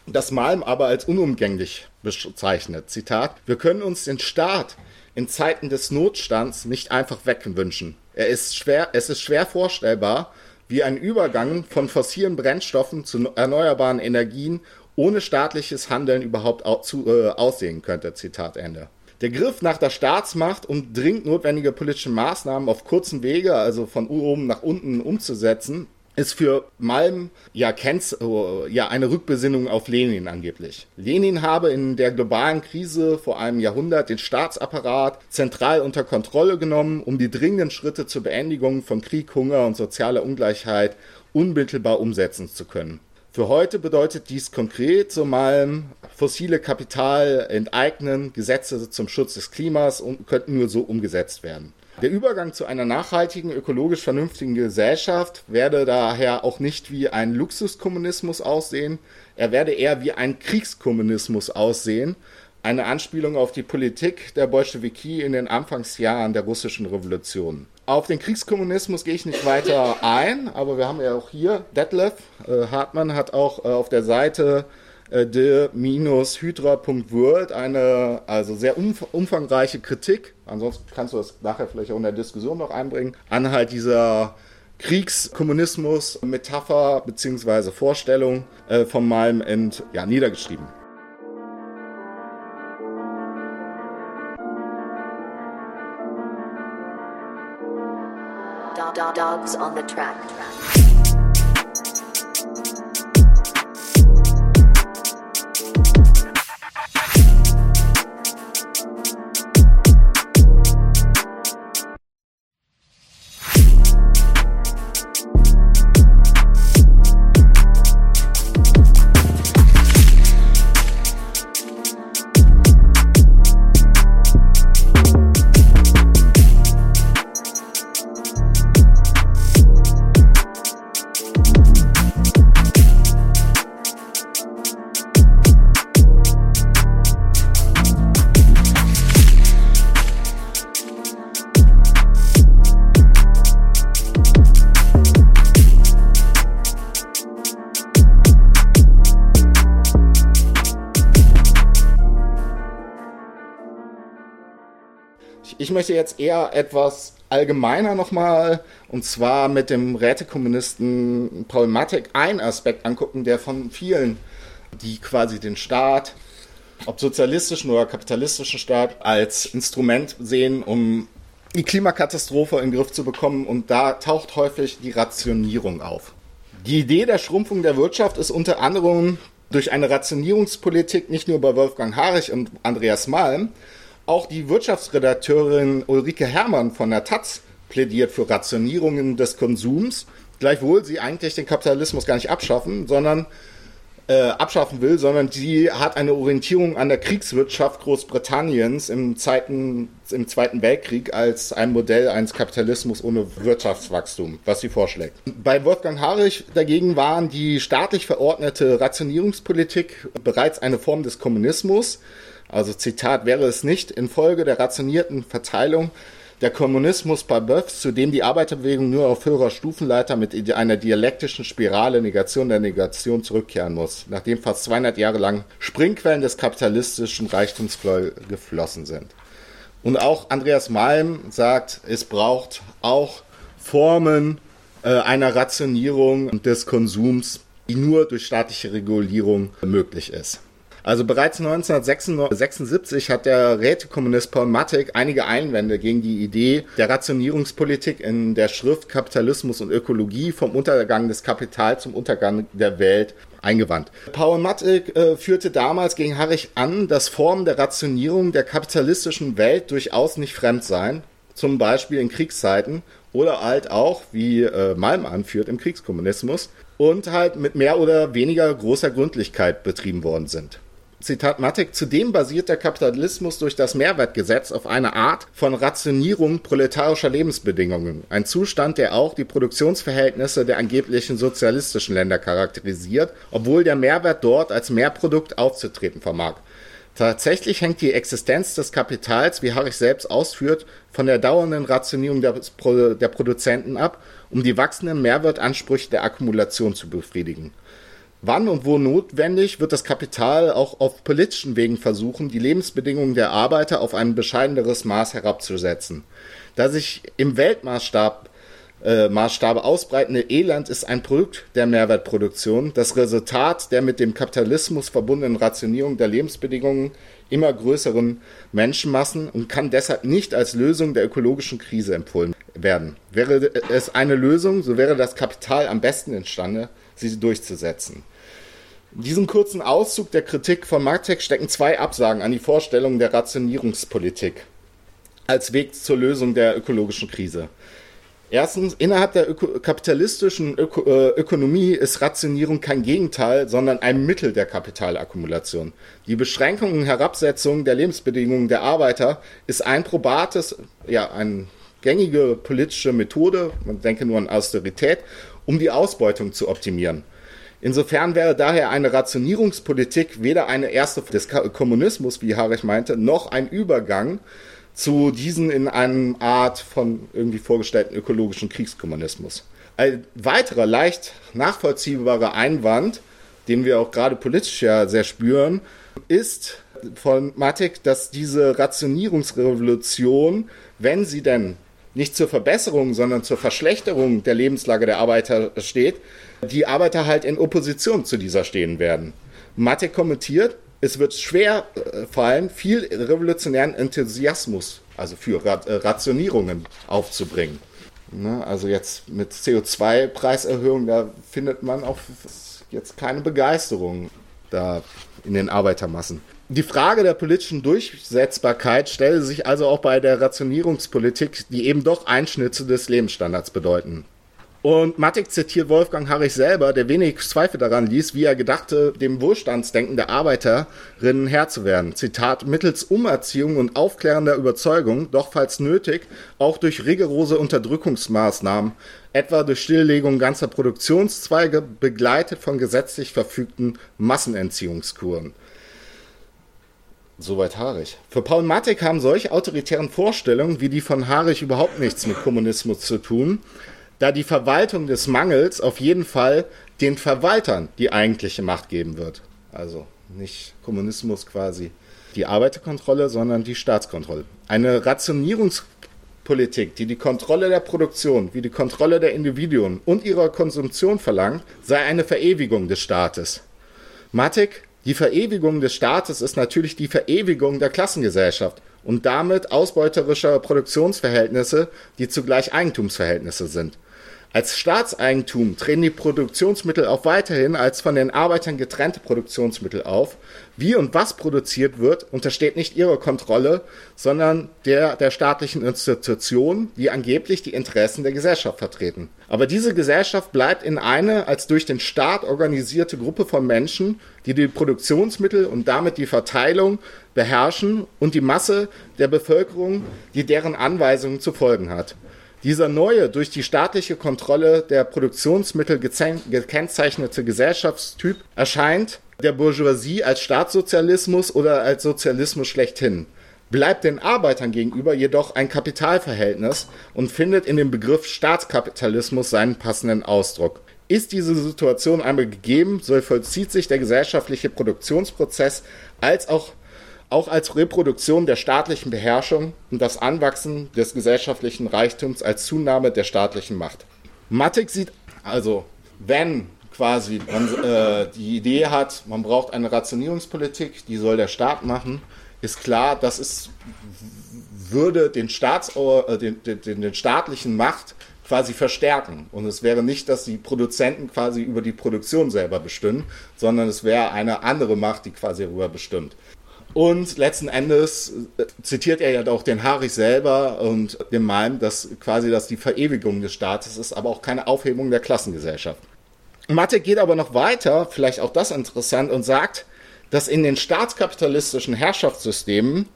Speaker 1: das Malm aber als unumgänglich bezeichnet. Zitat, wir können uns den Staat in Zeiten des Notstands nicht einfach wegwünschen. Er ist schwer, es ist schwer vorstellbar, wie ein Übergang von fossilen Brennstoffen zu erneuerbaren Energien ohne staatliches Handeln überhaupt äh, aussehen könnte. Zitat Ende. Der Griff nach der Staatsmacht, um dringend notwendige politische Maßnahmen auf kurzen Wege, also von oben nach unten umzusetzen, ist für Malm ja, Kenz, äh, ja eine Rückbesinnung auf Lenin angeblich. Lenin habe in der globalen Krise vor einem Jahrhundert den Staatsapparat zentral unter Kontrolle genommen, um die dringenden Schritte zur Beendigung von Krieg, Hunger und sozialer Ungleichheit unmittelbar umsetzen zu können. Für heute bedeutet dies konkret, so Malm, fossile Kapital enteignen, Gesetze zum Schutz des Klimas und könnten nur so umgesetzt werden. Der Übergang zu einer nachhaltigen, ökologisch vernünftigen Gesellschaft werde daher auch nicht wie ein Luxuskommunismus aussehen, er werde eher wie ein Kriegskommunismus aussehen, eine Anspielung auf die Politik der Bolschewiki in den Anfangsjahren der russischen Revolution. Auf den Kriegskommunismus gehe ich nicht weiter ein, aber wir haben ja auch hier, Detlef äh, Hartmann hat auch äh, auf der Seite de-hydra.world eine also sehr umf umfangreiche Kritik, ansonsten kannst du das nachher vielleicht auch in der Diskussion noch einbringen, an halt dieser Kriegskommunismus, Metapher bzw. Vorstellung äh, von Malm End ja, niedergeschrieben. Dogs on the track. Ich möchte jetzt eher etwas allgemeiner nochmal, und zwar mit dem Rätekommunisten Paul Matek einen Aspekt angucken, der von vielen, die quasi den Staat, ob sozialistischen oder kapitalistischen Staat, als Instrument sehen, um die Klimakatastrophe in den Griff zu bekommen. Und da taucht häufig die Rationierung auf. Die Idee der Schrumpfung der Wirtschaft ist unter anderem durch eine Rationierungspolitik nicht nur bei Wolfgang Harich und Andreas Malm, auch die Wirtschaftsredakteurin Ulrike Herrmann von der Taz plädiert für Rationierungen des Konsums, gleichwohl sie eigentlich den Kapitalismus gar nicht abschaffen, sondern äh, abschaffen will, sondern sie hat eine Orientierung an der Kriegswirtschaft Großbritanniens im, Zeiten, im Zweiten Weltkrieg als ein Modell eines Kapitalismus ohne Wirtschaftswachstum, was sie vorschlägt. Bei Wolfgang Harich dagegen waren die staatlich verordnete Rationierungspolitik bereits eine Form des Kommunismus, also Zitat, wäre es nicht infolge der rationierten Verteilung der Kommunismus par Boeuf, zu dem die Arbeiterbewegung nur auf höherer Stufenleiter mit einer dialektischen Spirale Negation der Negation zurückkehren muss, nachdem fast 200 Jahre lang Springquellen des kapitalistischen Reichtums geflossen sind. Und auch Andreas Malm sagt, es braucht auch Formen äh, einer Rationierung des Konsums, die nur durch staatliche Regulierung möglich ist. Also bereits 1976 hat der Rätekommunist Paul Mattek einige Einwände gegen die Idee der Rationierungspolitik in der Schrift Kapitalismus und Ökologie vom Untergang des Kapitals zum Untergang der Welt eingewandt. Paul Mattek äh, führte damals gegen Harrich an, dass Formen der Rationierung der kapitalistischen Welt durchaus nicht fremd seien, zum Beispiel in Kriegszeiten oder halt auch, wie äh, Malm anführt, im Kriegskommunismus und halt mit mehr oder weniger großer Gründlichkeit betrieben worden sind. Zitat Mattek, zudem basiert der Kapitalismus durch das Mehrwertgesetz auf einer Art von Rationierung proletarischer Lebensbedingungen. Ein Zustand, der auch die Produktionsverhältnisse der angeblichen sozialistischen Länder charakterisiert, obwohl der Mehrwert dort als Mehrprodukt aufzutreten vermag. Tatsächlich hängt die Existenz des Kapitals, wie Harrich selbst ausführt, von der dauernden Rationierung der, der Produzenten ab, um die wachsenden Mehrwertansprüche der Akkumulation zu befriedigen. Wann und wo notwendig, wird das Kapital auch auf politischen Wegen versuchen, die Lebensbedingungen der Arbeiter auf ein bescheideneres Maß herabzusetzen. Da sich im Weltmaßstab äh, Maßstabe ausbreitende Elend ist ein Produkt der Mehrwertproduktion, das Resultat der mit dem Kapitalismus verbundenen Rationierung der Lebensbedingungen immer größeren Menschenmassen und kann deshalb nicht als Lösung der ökologischen Krise empfohlen werden. Wäre es eine Lösung, so wäre das Kapital am besten imstande, sie durchzusetzen. In diesem kurzen Auszug der Kritik von Martek stecken zwei Absagen an die Vorstellung der Rationierungspolitik als Weg zur Lösung der ökologischen Krise. Erstens, innerhalb der Öko kapitalistischen Öko äh, Ökonomie ist Rationierung kein Gegenteil, sondern ein Mittel der Kapitalakkumulation. Die Beschränkung und Herabsetzung der Lebensbedingungen der Arbeiter ist ein probates, ja, eine gängige politische Methode, man denke nur an Austerität, um die Ausbeutung zu optimieren. Insofern wäre daher eine Rationierungspolitik weder eine erste des Kommunismus, wie Harich meinte, noch ein Übergang zu diesen in einem Art von irgendwie vorgestellten ökologischen Kriegskommunismus. Ein weiterer leicht nachvollziehbarer Einwand, den wir auch gerade politisch ja sehr spüren, ist von Matik, dass diese Rationierungsrevolution, wenn sie denn nicht zur Verbesserung, sondern zur Verschlechterung der Lebenslage der Arbeiter steht, die Arbeiter halt in Opposition zu dieser stehen werden. Matte kommentiert, es wird schwer äh, fallen, viel revolutionären Enthusiasmus, also für äh, Rationierungen aufzubringen. Ne, also jetzt mit CO2-Preiserhöhung, da findet man auch jetzt keine Begeisterung da in den Arbeitermassen. Die Frage der politischen Durchsetzbarkeit stelle sich also auch bei der Rationierungspolitik, die eben doch Einschnitte des Lebensstandards bedeuten. Und Mattig zitiert Wolfgang Harrich selber, der wenig Zweifel daran ließ, wie er gedachte, dem Wohlstandsdenken der Arbeiterinnen Herr zu werden. Zitat, mittels Umerziehung und aufklärender Überzeugung, doch falls nötig, auch durch rigorose Unterdrückungsmaßnahmen, etwa durch Stilllegung ganzer Produktionszweige, begleitet von gesetzlich verfügten Massenentziehungskuren. Soweit Harich. Für Paul Mattek haben solche autoritären Vorstellungen wie die von Harich überhaupt nichts mit Kommunismus zu tun, da die Verwaltung des Mangels auf jeden Fall den Verwaltern die eigentliche Macht geben wird. Also nicht Kommunismus quasi die Arbeiterkontrolle, sondern die Staatskontrolle. Eine Rationierungspolitik, die die Kontrolle der Produktion wie die Kontrolle der Individuen und ihrer Konsumtion verlangt, sei eine Verewigung des Staates. Matik die Verewigung des Staates ist natürlich die Verewigung der Klassengesellschaft und damit ausbeuterischer Produktionsverhältnisse, die zugleich Eigentumsverhältnisse sind. Als Staatseigentum treten die Produktionsmittel auch weiterhin als von den Arbeitern getrennte Produktionsmittel auf. Wie und was produziert wird, untersteht nicht ihrer Kontrolle, sondern der der staatlichen Institutionen, die angeblich die Interessen der Gesellschaft vertreten. Aber diese Gesellschaft bleibt in eine als durch den Staat organisierte Gruppe von Menschen, die die Produktionsmittel und damit die Verteilung beherrschen und die Masse der Bevölkerung, die deren Anweisungen zu folgen hat. Dieser neue, durch die staatliche Kontrolle der Produktionsmittel gekennzeichnete Gesellschaftstyp erscheint der Bourgeoisie als Staatssozialismus oder als Sozialismus schlechthin. bleibt den Arbeitern gegenüber jedoch ein Kapitalverhältnis und findet in dem Begriff Staatskapitalismus seinen passenden Ausdruck. Ist diese Situation einmal gegeben, so vollzieht sich der gesellschaftliche Produktionsprozess als auch, auch als Reproduktion der staatlichen Beherrschung und das Anwachsen des gesellschaftlichen Reichtums als Zunahme der staatlichen Macht. Mattek sieht also, wenn quasi man äh, die Idee hat, man braucht eine Rationierungspolitik, die soll der Staat machen, ist klar, das ist, würde den, Staats, äh, den, den, den staatlichen Macht quasi verstärken. Und es wäre nicht, dass die Produzenten quasi über die Produktion selber bestimmen, sondern es wäre eine andere Macht, die quasi darüber bestimmt. Und letzten Endes äh, zitiert er ja auch den Harich selber und den Malm, dass quasi das die Verewigung des Staates ist, aber auch keine Aufhebung der Klassengesellschaft. Mathe geht aber noch weiter, vielleicht auch das interessant, und sagt, dass in den staatskapitalistischen Herrschaftssystemen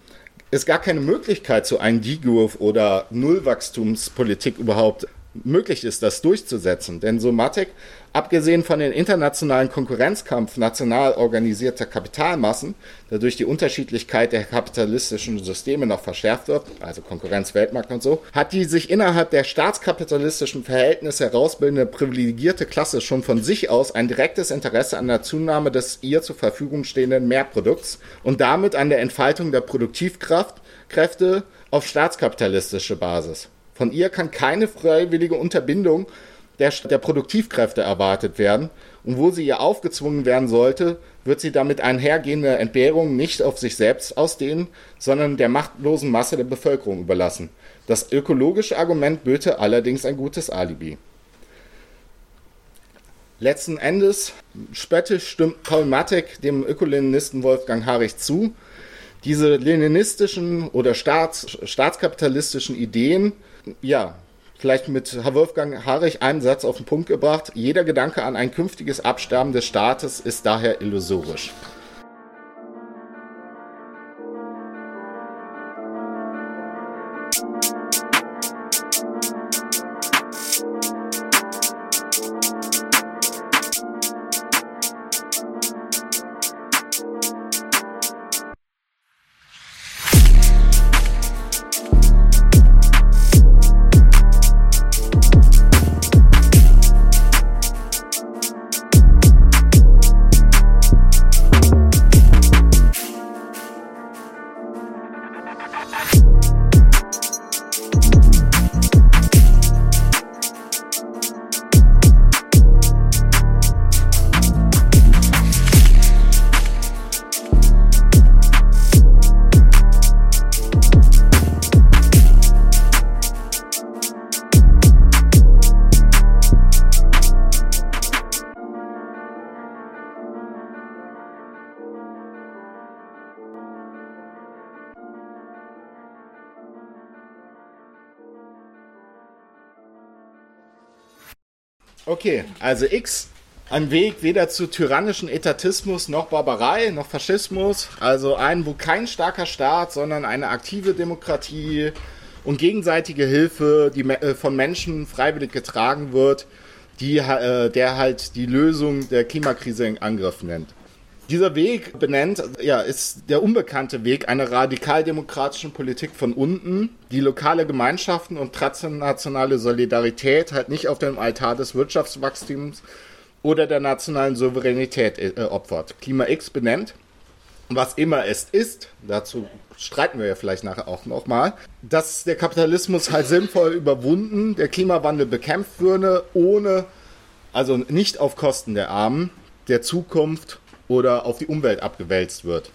Speaker 1: es gar keine Möglichkeit zu einem Degrowth oder Nullwachstumspolitik überhaupt möglich ist, das durchzusetzen. Denn Somatic, abgesehen von den internationalen Konkurrenzkampf national organisierter Kapitalmassen, der durch die Unterschiedlichkeit der kapitalistischen Systeme noch verschärft wird, also Konkurrenz, Weltmarkt und so, hat die sich innerhalb der staatskapitalistischen Verhältnisse herausbildende privilegierte Klasse schon von sich aus ein direktes Interesse an der Zunahme des ihr zur Verfügung stehenden Mehrprodukts und damit an der Entfaltung der Produktivkraft Kräfte auf staatskapitalistische Basis. Von ihr kann keine freiwillige Unterbindung der, der Produktivkräfte erwartet werden. Und wo sie ihr aufgezwungen werden sollte, wird sie damit einhergehende Entbehrung nicht auf sich selbst ausdehnen, sondern der machtlosen Masse der Bevölkerung überlassen. Das ökologische Argument böte allerdings ein gutes Alibi. Letzten Endes spöttisch stimmt Paul Matek dem Ökoleninisten Wolfgang Harich zu. Diese leninistischen oder staats, staatskapitalistischen Ideen ja, vielleicht mit Herr Wolfgang Harich einen Satz auf den Punkt gebracht. Jeder Gedanke an ein künftiges Absterben des Staates ist daher illusorisch. Okay, also X, ein Weg weder zu tyrannischen Etatismus noch Barbarei noch Faschismus. Also ein, wo kein starker Staat, sondern eine aktive Demokratie und gegenseitige Hilfe, die äh, von Menschen freiwillig getragen wird, die, äh, der halt die Lösung der Klimakrise in Angriff nimmt. Dieser Weg benennt, ja, ist der unbekannte Weg einer radikaldemokratischen Politik von unten, die lokale Gemeinschaften und transnationale Solidarität halt nicht auf dem Altar des Wirtschaftswachstums oder der nationalen Souveränität äh, opfert. Klima X benennt, was immer es ist, dazu streiten wir ja vielleicht nachher auch nochmal, dass der Kapitalismus halt sinnvoll überwunden, der Klimawandel bekämpft würde, ohne, also nicht auf Kosten der Armen, der Zukunft oder auf die Umwelt abgewälzt wird.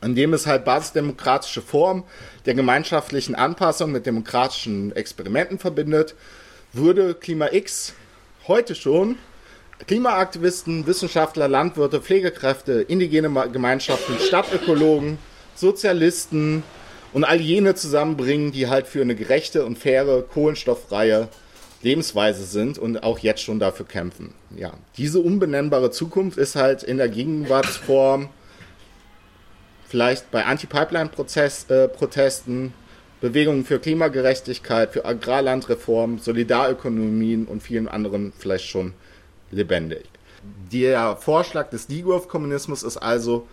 Speaker 1: Indem es halt basisdemokratische Formen der gemeinschaftlichen Anpassung mit demokratischen Experimenten verbindet, würde Klima X heute schon Klimaaktivisten, Wissenschaftler, Landwirte, Pflegekräfte, indigene Gemeinschaften, Stadtökologen, Sozialisten und all jene zusammenbringen, die halt für eine gerechte und faire, kohlenstofffreie Lebensweise sind und auch jetzt schon dafür kämpfen. Ja, diese unbenennbare Zukunft ist halt in der Gegenwartsform vielleicht bei Anti-Pipeline-Protesten, äh, Bewegungen für Klimagerechtigkeit, für Agrarlandreform, Solidarökonomien und vielen anderen vielleicht schon lebendig. Der Vorschlag des Degrowth-Kommunismus ist also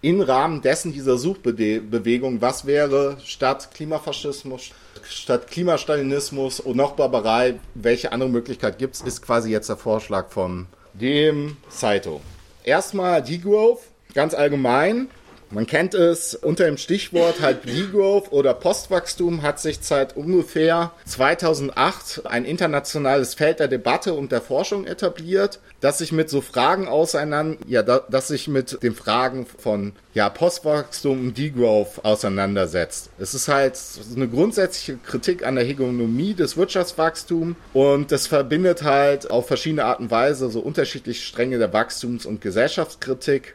Speaker 1: im Rahmen dessen dieser Suchbewegung, was wäre statt Klimafaschismus, statt Klimastalinismus und noch Barbarei, welche andere Möglichkeit gibt es, ist quasi jetzt der Vorschlag von dem Saito. Erstmal Degrowth, ganz allgemein. Man kennt es unter dem Stichwort halt Degrowth oder Postwachstum hat sich seit ungefähr 2008 ein internationales Feld der Debatte und der Forschung etabliert, das sich mit so Fragen auseinander, ja, das sich mit den Fragen von ja, Postwachstum und Degrowth auseinandersetzt. Es ist halt eine grundsätzliche Kritik an der Hegemonie des Wirtschaftswachstums und das verbindet halt auf verschiedene Art und Weise so unterschiedliche Stränge der Wachstums- und Gesellschaftskritik.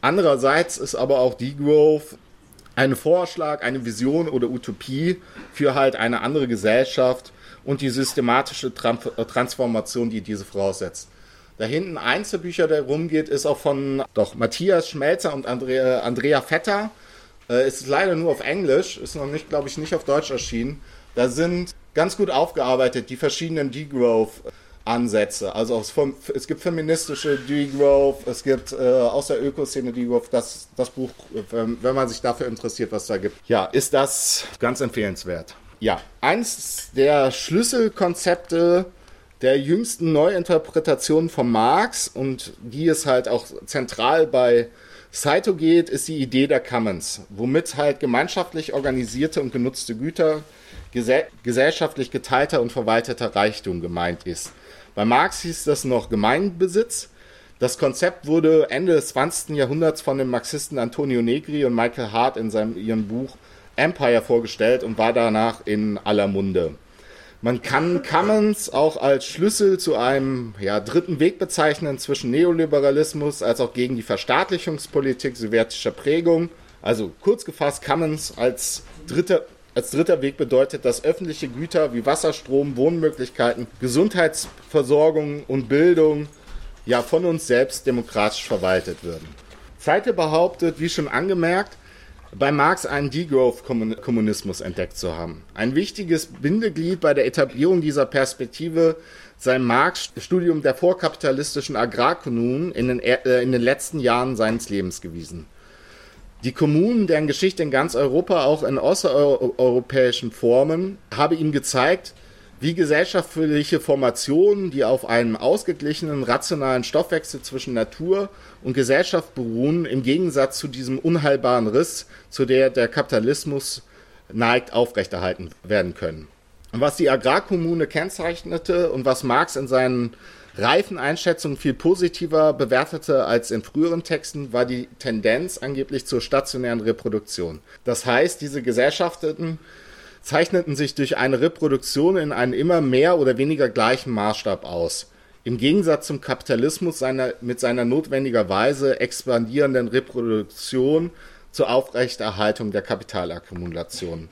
Speaker 1: Andererseits ist aber auch Degrowth ein Vorschlag, eine Vision oder Utopie für halt eine andere Gesellschaft und die systematische Transformation, die diese voraussetzt. Da hinten Einzelbücher, der rumgeht, ist auch von doch Matthias Schmelzer und Andrea, Andrea Vetter. Äh, ist leider nur auf Englisch, ist noch nicht, glaube ich, nicht auf Deutsch erschienen. Da sind ganz gut aufgearbeitet die verschiedenen Degrowth Ansätze. Also es gibt feministische Degrowth, es gibt äh, aus der Ökoszene Degrowth, das, das Buch, wenn, man sich dafür interessiert, was da gibt. Ja, ist das ganz empfehlenswert. Ja, eins der Schlüsselkonzepte der jüngsten Neuinterpretationen von Marx und die es halt auch zentral bei Saito geht, ist die Idee der Commons, womit halt gemeinschaftlich organisierte und genutzte Güter gesellschaftlich geteilter und verwalteter Reichtum gemeint ist. Bei Marx hieß das noch Gemeinbesitz. Das Konzept wurde Ende des 20. Jahrhunderts von den Marxisten Antonio Negri und Michael Hart in seinem, ihrem Buch Empire vorgestellt und war danach in aller Munde. Man kann Commons auch als Schlüssel zu einem ja, dritten Weg bezeichnen zwischen Neoliberalismus als auch gegen die Verstaatlichungspolitik sowjetischer Prägung. Also kurz gefasst, Commons als dritter als dritter Weg bedeutet, dass öffentliche Güter wie Wasser, Strom, Wohnmöglichkeiten, Gesundheitsversorgung und Bildung ja von uns selbst demokratisch verwaltet würden. Zeite behauptet, wie schon angemerkt, bei Marx einen Degrowth-Kommunismus entdeckt zu haben. Ein wichtiges Bindeglied bei der Etablierung dieser Perspektive sei Marx Studium der vorkapitalistischen Agrarkommunen in den, äh, in den letzten Jahren seines Lebens gewiesen. Die Kommunen, deren Geschichte in ganz Europa auch in außereuropäischen Formen, habe ihm gezeigt, wie gesellschaftliche Formationen, die auf einem ausgeglichenen, rationalen Stoffwechsel zwischen Natur und Gesellschaft beruhen, im Gegensatz zu diesem unheilbaren Riss, zu der der Kapitalismus neigt, aufrechterhalten werden können. Und was die Agrarkommune kennzeichnete und was Marx in seinen Reifeneinschätzung viel positiver bewertete als in früheren Texten, war die Tendenz angeblich zur stationären Reproduktion. Das heißt, diese Gesellschaften zeichneten sich durch eine Reproduktion in einem immer mehr oder weniger gleichen Maßstab aus. Im Gegensatz zum Kapitalismus seiner, mit seiner notwendigerweise expandierenden Reproduktion zur Aufrechterhaltung der Kapitalakkumulation.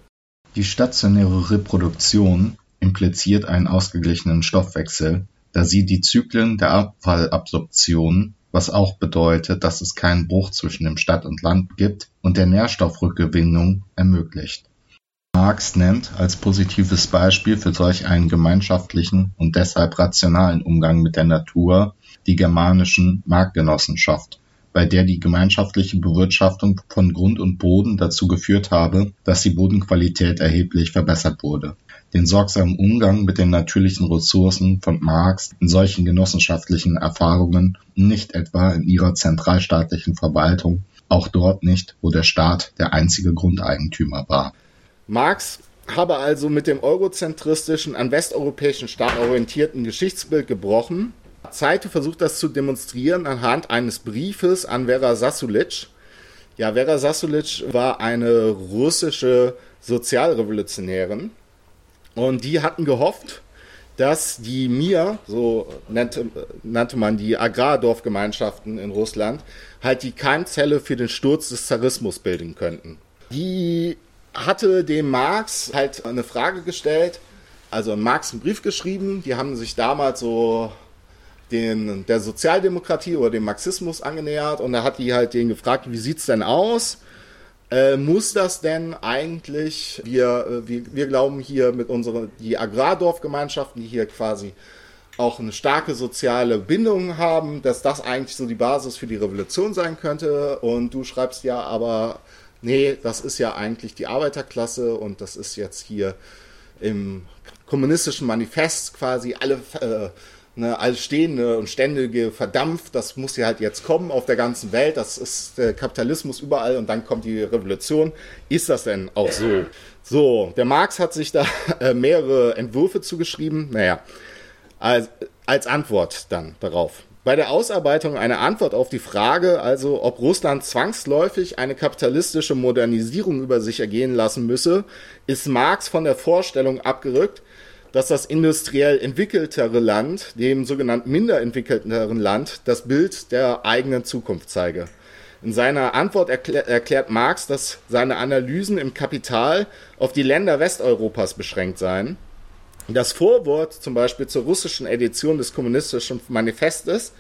Speaker 2: Die stationäre Reproduktion impliziert einen ausgeglichenen Stoffwechsel, da sie die Zyklen der Abfallabsorption, was auch bedeutet, dass es keinen Bruch zwischen dem Stadt und Land gibt, und der Nährstoffrückgewinnung ermöglicht. Marx nennt als positives Beispiel für solch einen gemeinschaftlichen und deshalb rationalen Umgang mit der Natur die germanischen Marktgenossenschaft, bei der die gemeinschaftliche Bewirtschaftung von Grund und Boden dazu geführt habe, dass die Bodenqualität erheblich verbessert wurde den sorgsamen Umgang mit den natürlichen Ressourcen von Marx in solchen genossenschaftlichen Erfahrungen, nicht etwa in ihrer zentralstaatlichen Verwaltung, auch dort nicht, wo der Staat der einzige Grundeigentümer war.
Speaker 1: Marx habe also mit dem eurozentristischen, an westeuropäischen Staat orientierten Geschichtsbild gebrochen. Zeite versucht das zu demonstrieren anhand eines Briefes an Vera Sasulic. Ja, Vera Sasulic war eine russische Sozialrevolutionärin und die hatten gehofft, dass die Mir, so nannte, nannte man die Agrardorfgemeinschaften in Russland, halt die Keimzelle für den Sturz des Zarismus bilden könnten. Die hatte dem Marx halt eine Frage gestellt, also Marx einen Brief geschrieben, die haben sich damals so den, der Sozialdemokratie oder dem Marxismus angenähert und da hat die halt den gefragt, wie sieht's denn aus? Äh, muss das denn eigentlich, wir, äh, wir, wir glauben hier mit unseren, die Agrardorfgemeinschaften, die hier quasi auch eine starke soziale Bindung haben, dass das eigentlich so die Basis für die Revolution sein könnte. Und du schreibst ja aber, nee, das ist ja eigentlich die Arbeiterklasse und das ist jetzt hier im kommunistischen Manifest quasi alle, äh, ne, alles Stehende und Ständige verdampft. Das muss ja halt jetzt kommen auf der ganzen Welt. Das ist der Kapitalismus überall und dann kommt die Revolution. Ist das denn auch so? So, der Marx hat sich da äh, mehrere Entwürfe zugeschrieben. Naja, als, als Antwort dann darauf. Bei der Ausarbeitung einer Antwort auf die Frage, also ob Russland zwangsläufig eine kapitalistische Modernisierung über sich ergehen lassen müsse, ist Marx von der Vorstellung abgerückt, dass das industriell entwickeltere Land dem sogenannten minder entwickelteren Land das Bild der eigenen Zukunft zeige. In seiner Antwort erklär, erklärt Marx, dass seine Analysen im Kapital auf die Länder Westeuropas beschränkt seien das Vorwort zum Beispiel zur russischen Edition des kommunistischen Manifestes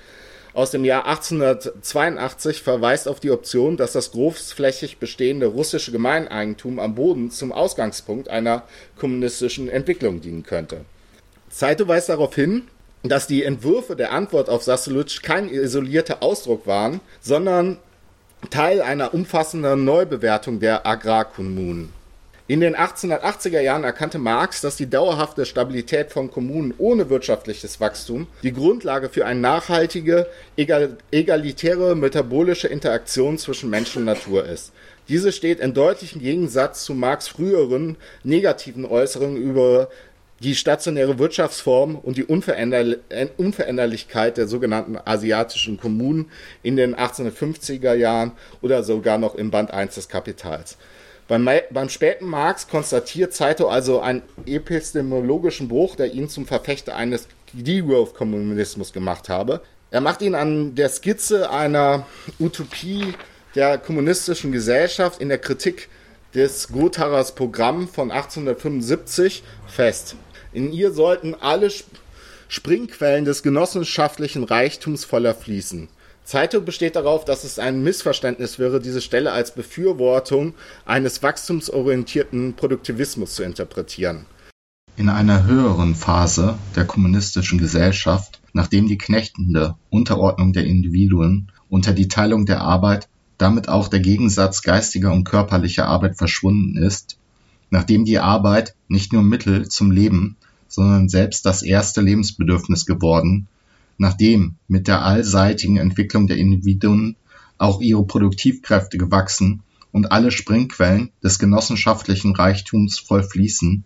Speaker 1: aus dem Jahr 1882 verweist auf die Option, dass das großflächig bestehende russische Gemeineigentum am Boden zum Ausgangspunkt einer kommunistischen Entwicklung dienen könnte. Saito weist darauf hin, dass die Entwürfe der Antwort auf Sassolitsch kein isolierter Ausdruck waren, sondern Teil einer umfassenden Neubewertung der Agrarkommunen. In den 1880er Jahren erkannte Marx, dass die dauerhafte Stabilität von Kommunen ohne wirtschaftliches Wachstum die Grundlage für eine nachhaltige, egal, egalitäre metabolische Interaktion zwischen Mensch und Natur ist. Diese steht in deutlichem Gegensatz zu Marx früheren negativen Äußerungen über die stationäre Wirtschaftsform und die Unveränderlichkeit der sogenannten asiatischen Kommunen in den 1850er Jahren oder sogar noch im Band 1 des Kapitals. Beim, beim späten Marx konstatiert Saito also einen epistemologischen Bruch, der ihn zum Verfechter eines Degrowth-Kommunismus gemacht habe. Er macht ihn an der Skizze einer Utopie der kommunistischen Gesellschaft in der Kritik des Gotharas Programm von 1875 fest. In ihr sollten alle Springquellen des genossenschaftlichen Reichtums voller fließen. Zeitung besteht darauf, dass es ein Missverständnis wäre, diese Stelle als Befürwortung eines wachstumsorientierten Produktivismus zu interpretieren.
Speaker 2: In einer höheren Phase der kommunistischen Gesellschaft, nachdem die knechtende Unterordnung der Individuen unter die Teilung der Arbeit, damit auch der Gegensatz geistiger und körperlicher Arbeit verschwunden ist, nachdem die Arbeit nicht nur Mittel zum Leben, sondern selbst das erste Lebensbedürfnis geworden Nachdem mit der allseitigen Entwicklung der Individuen auch ihre Produktivkräfte gewachsen und alle Springquellen des genossenschaftlichen Reichtums voll fließen,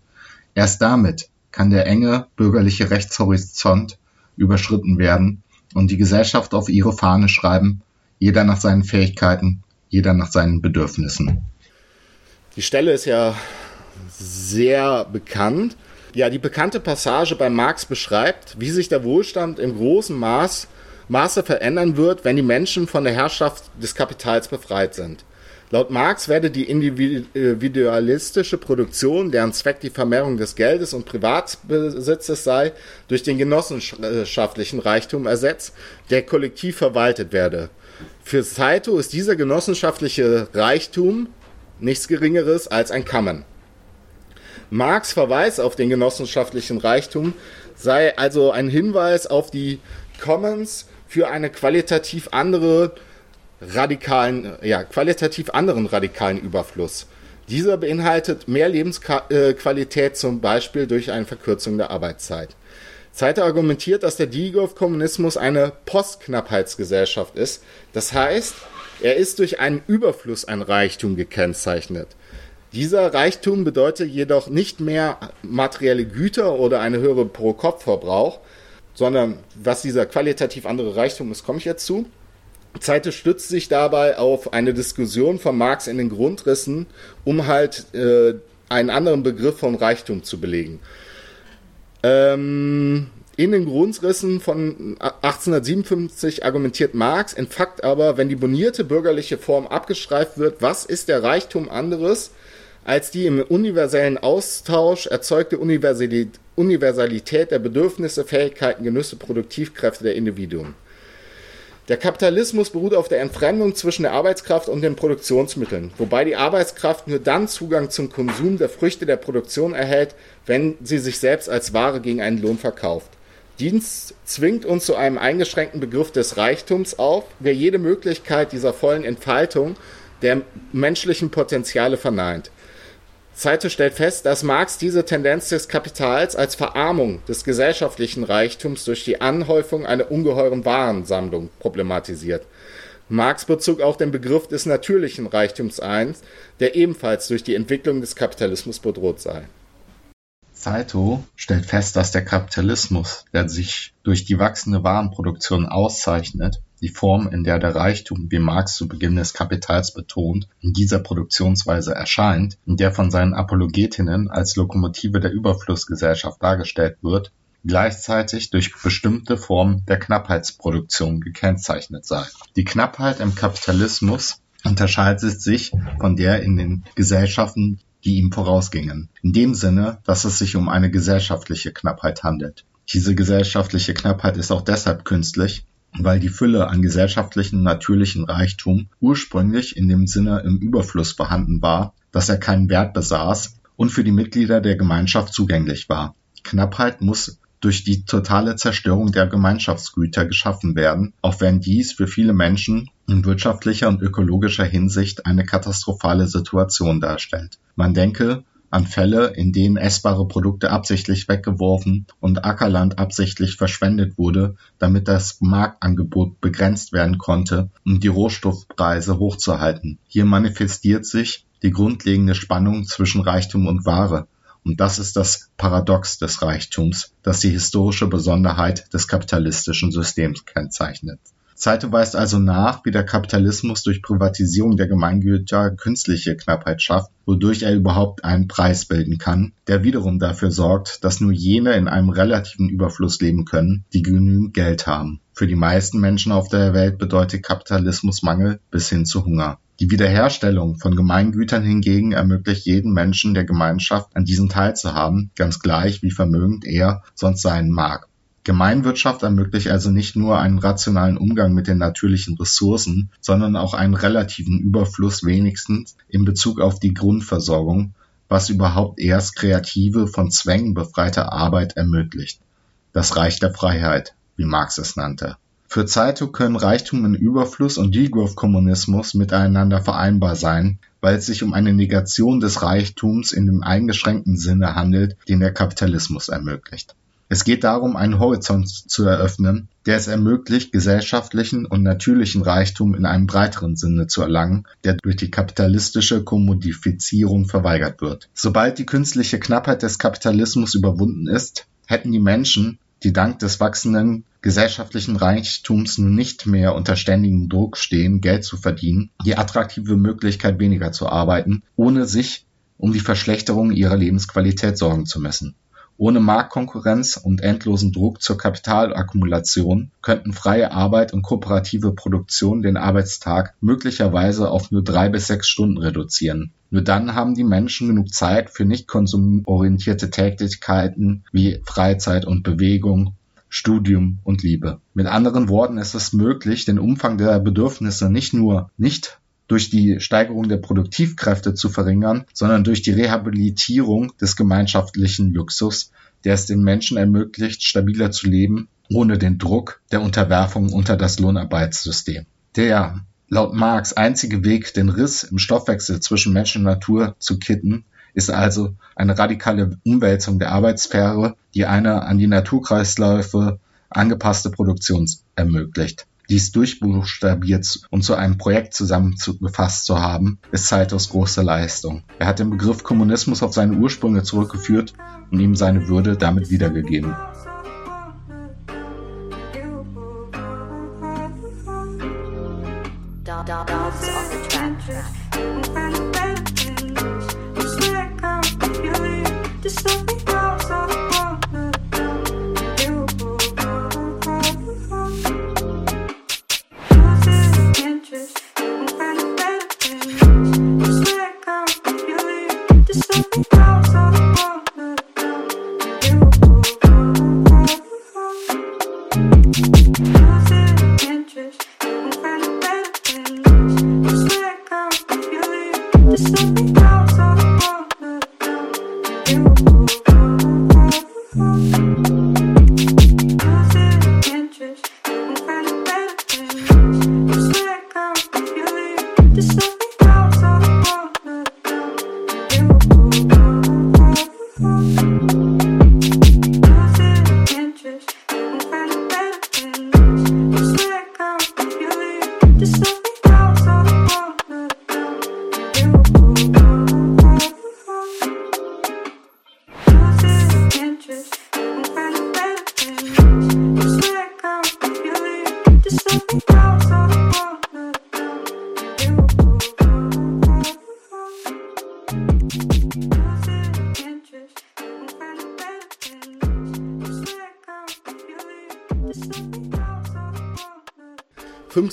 Speaker 2: erst damit kann der enge bürgerliche Rechtshorizont überschritten werden und die Gesellschaft auf ihre Fahne schreiben, jeder nach seinen Fähigkeiten, jeder nach seinen Bedürfnissen.
Speaker 1: Die Stelle ist ja sehr bekannt. Ja, die bekannte Passage bei Marx beschreibt, wie sich der Wohlstand im großen Maß, Maße verändern wird, wenn die Menschen von der Herrschaft des Kapitals befreit sind. Laut Marx werde die individualistische Produktion, deren Zweck die Vermehrung des Geldes und Privatbesitzes sei, durch den genossenschaftlichen Reichtum ersetzt, der kollektiv verwaltet werde. Für Saito ist dieser genossenschaftliche Reichtum nichts Geringeres als ein Kammern. Marx Verweis auf den genossenschaftlichen Reichtum sei also ein Hinweis auf die Commons für eine qualitativ andere radikalen, ja, qualitativ anderen radikalen Überfluss. Dieser beinhaltet mehr Lebensqualität zum Beispiel durch eine Verkürzung der Arbeitszeit. Zeiter argumentiert, dass der Diegolf-Kommunismus eine Postknappheitsgesellschaft ist. Das heißt, er ist durch einen Überfluss an Reichtum gekennzeichnet. Dieser Reichtum bedeutet jedoch nicht mehr materielle Güter oder eine höhere Pro-Kopf-Verbrauch, sondern was dieser qualitativ andere Reichtum ist, komme ich jetzt zu. Zeite stützt sich dabei auf eine Diskussion von Marx in den Grundrissen, um halt äh, einen anderen Begriff von Reichtum zu belegen. Ähm, in den Grundrissen von 1857 argumentiert Marx, in Fakt aber, wenn die bonierte bürgerliche Form abgeschreift wird, was ist der Reichtum anderes als die im universellen Austausch erzeugte Universalität der Bedürfnisse, Fähigkeiten, Genüsse, Produktivkräfte der Individuen. Der Kapitalismus beruht auf der Entfremdung zwischen der Arbeitskraft und den Produktionsmitteln, wobei die Arbeitskraft nur dann Zugang zum Konsum der Früchte der Produktion erhält, wenn sie sich selbst als Ware gegen einen Lohn verkauft.
Speaker 5: Dienst zwingt uns zu einem eingeschränkten Begriff des Reichtums auf, der jede Möglichkeit dieser vollen Entfaltung der menschlichen Potenziale verneint. Seite stellt fest, dass Marx diese Tendenz des Kapitals als Verarmung des gesellschaftlichen Reichtums durch die Anhäufung einer ungeheuren Warensammlung problematisiert. Marx bezog auch den Begriff des natürlichen Reichtums ein, der ebenfalls durch die Entwicklung des Kapitalismus bedroht sei.
Speaker 1: Saito stellt fest, dass der Kapitalismus, der sich durch die wachsende Warenproduktion auszeichnet, die Form, in der der Reichtum, wie Marx zu Beginn des Kapitals betont, in dieser Produktionsweise erscheint, in der von seinen Apologetinnen als Lokomotive der Überflussgesellschaft dargestellt wird, gleichzeitig durch bestimmte Formen der Knappheitsproduktion gekennzeichnet sei. Die Knappheit im Kapitalismus unterscheidet sich von der in den Gesellschaften, die ihm vorausgingen, in dem Sinne, dass es sich um eine gesellschaftliche Knappheit handelt. Diese gesellschaftliche Knappheit ist auch deshalb künstlich, weil die Fülle an gesellschaftlichen natürlichen Reichtum ursprünglich in dem Sinne im Überfluss vorhanden war, dass er keinen Wert besaß und für die Mitglieder der Gemeinschaft zugänglich war. Knappheit muss durch die totale Zerstörung der Gemeinschaftsgüter geschaffen werden, auch wenn dies für viele Menschen in wirtschaftlicher und ökologischer Hinsicht eine katastrophale Situation darstellt. Man denke an Fälle, in denen essbare Produkte absichtlich weggeworfen und Ackerland absichtlich verschwendet wurde, damit das Marktangebot begrenzt werden konnte, um die Rohstoffpreise hochzuhalten. Hier manifestiert sich die grundlegende Spannung zwischen Reichtum und Ware. Und das ist das Paradox des Reichtums, das die historische Besonderheit des kapitalistischen Systems kennzeichnet. Zeite weist also nach, wie der Kapitalismus durch Privatisierung der Gemeingüter künstliche Knappheit schafft, wodurch er überhaupt einen Preis bilden kann, der wiederum dafür sorgt, dass nur jene in einem relativen Überfluss leben können, die genügend Geld haben. Für die meisten Menschen auf der Welt bedeutet Kapitalismus Mangel bis hin zu Hunger. Die Wiederherstellung von Gemeingütern hingegen ermöglicht jedem Menschen der Gemeinschaft an diesen teilzuhaben, ganz gleich wie vermögend er sonst sein mag. Gemeinwirtschaft ermöglicht also nicht nur einen rationalen Umgang mit den natürlichen Ressourcen, sondern auch einen relativen Überfluss wenigstens in Bezug auf die Grundversorgung, was überhaupt erst kreative, von Zwängen befreite Arbeit ermöglicht. Das Reich der Freiheit, wie Marx es nannte. Für Zaito können Reichtum in Überfluss und Degrowth-Kommunismus miteinander vereinbar sein, weil es sich um eine Negation des Reichtums in dem eingeschränkten Sinne handelt, den der Kapitalismus ermöglicht. Es geht darum, einen Horizont zu eröffnen, der es ermöglicht, gesellschaftlichen und natürlichen Reichtum in einem breiteren Sinne zu erlangen, der durch die kapitalistische Kommodifizierung verweigert wird. Sobald die künstliche Knappheit des Kapitalismus überwunden ist, hätten die Menschen, die dank des wachsenden gesellschaftlichen Reichtums nicht mehr unter ständigem Druck stehen, Geld zu verdienen, die attraktive Möglichkeit weniger zu arbeiten, ohne sich um die Verschlechterung ihrer Lebensqualität sorgen zu müssen. Ohne Marktkonkurrenz und endlosen Druck zur Kapitalakkumulation könnten freie Arbeit und kooperative Produktion den Arbeitstag möglicherweise auf nur drei bis sechs Stunden reduzieren. Nur dann haben die Menschen genug Zeit für nicht konsumorientierte Tätigkeiten wie Freizeit und Bewegung, Studium und Liebe. Mit anderen Worten ist es möglich, den Umfang der Bedürfnisse nicht nur nicht durch die Steigerung der Produktivkräfte zu verringern, sondern durch die Rehabilitierung des gemeinschaftlichen Luxus, der es den Menschen ermöglicht, stabiler zu leben, ohne den Druck der Unterwerfung unter das Lohnarbeitssystem. Der laut Marx einzige Weg, den Riss im Stoffwechsel zwischen Mensch und Natur zu kitten, ist also eine radikale Umwälzung der Arbeitssphäre, die eine an die Naturkreisläufe angepasste Produktion ermöglicht. Dies durchbuchstabiert und zu einem Projekt zusammengefasst zu haben, ist Saitos große Leistung. Er hat den Begriff Kommunismus auf seine Ursprünge zurückgeführt und ihm seine Würde damit wiedergegeben.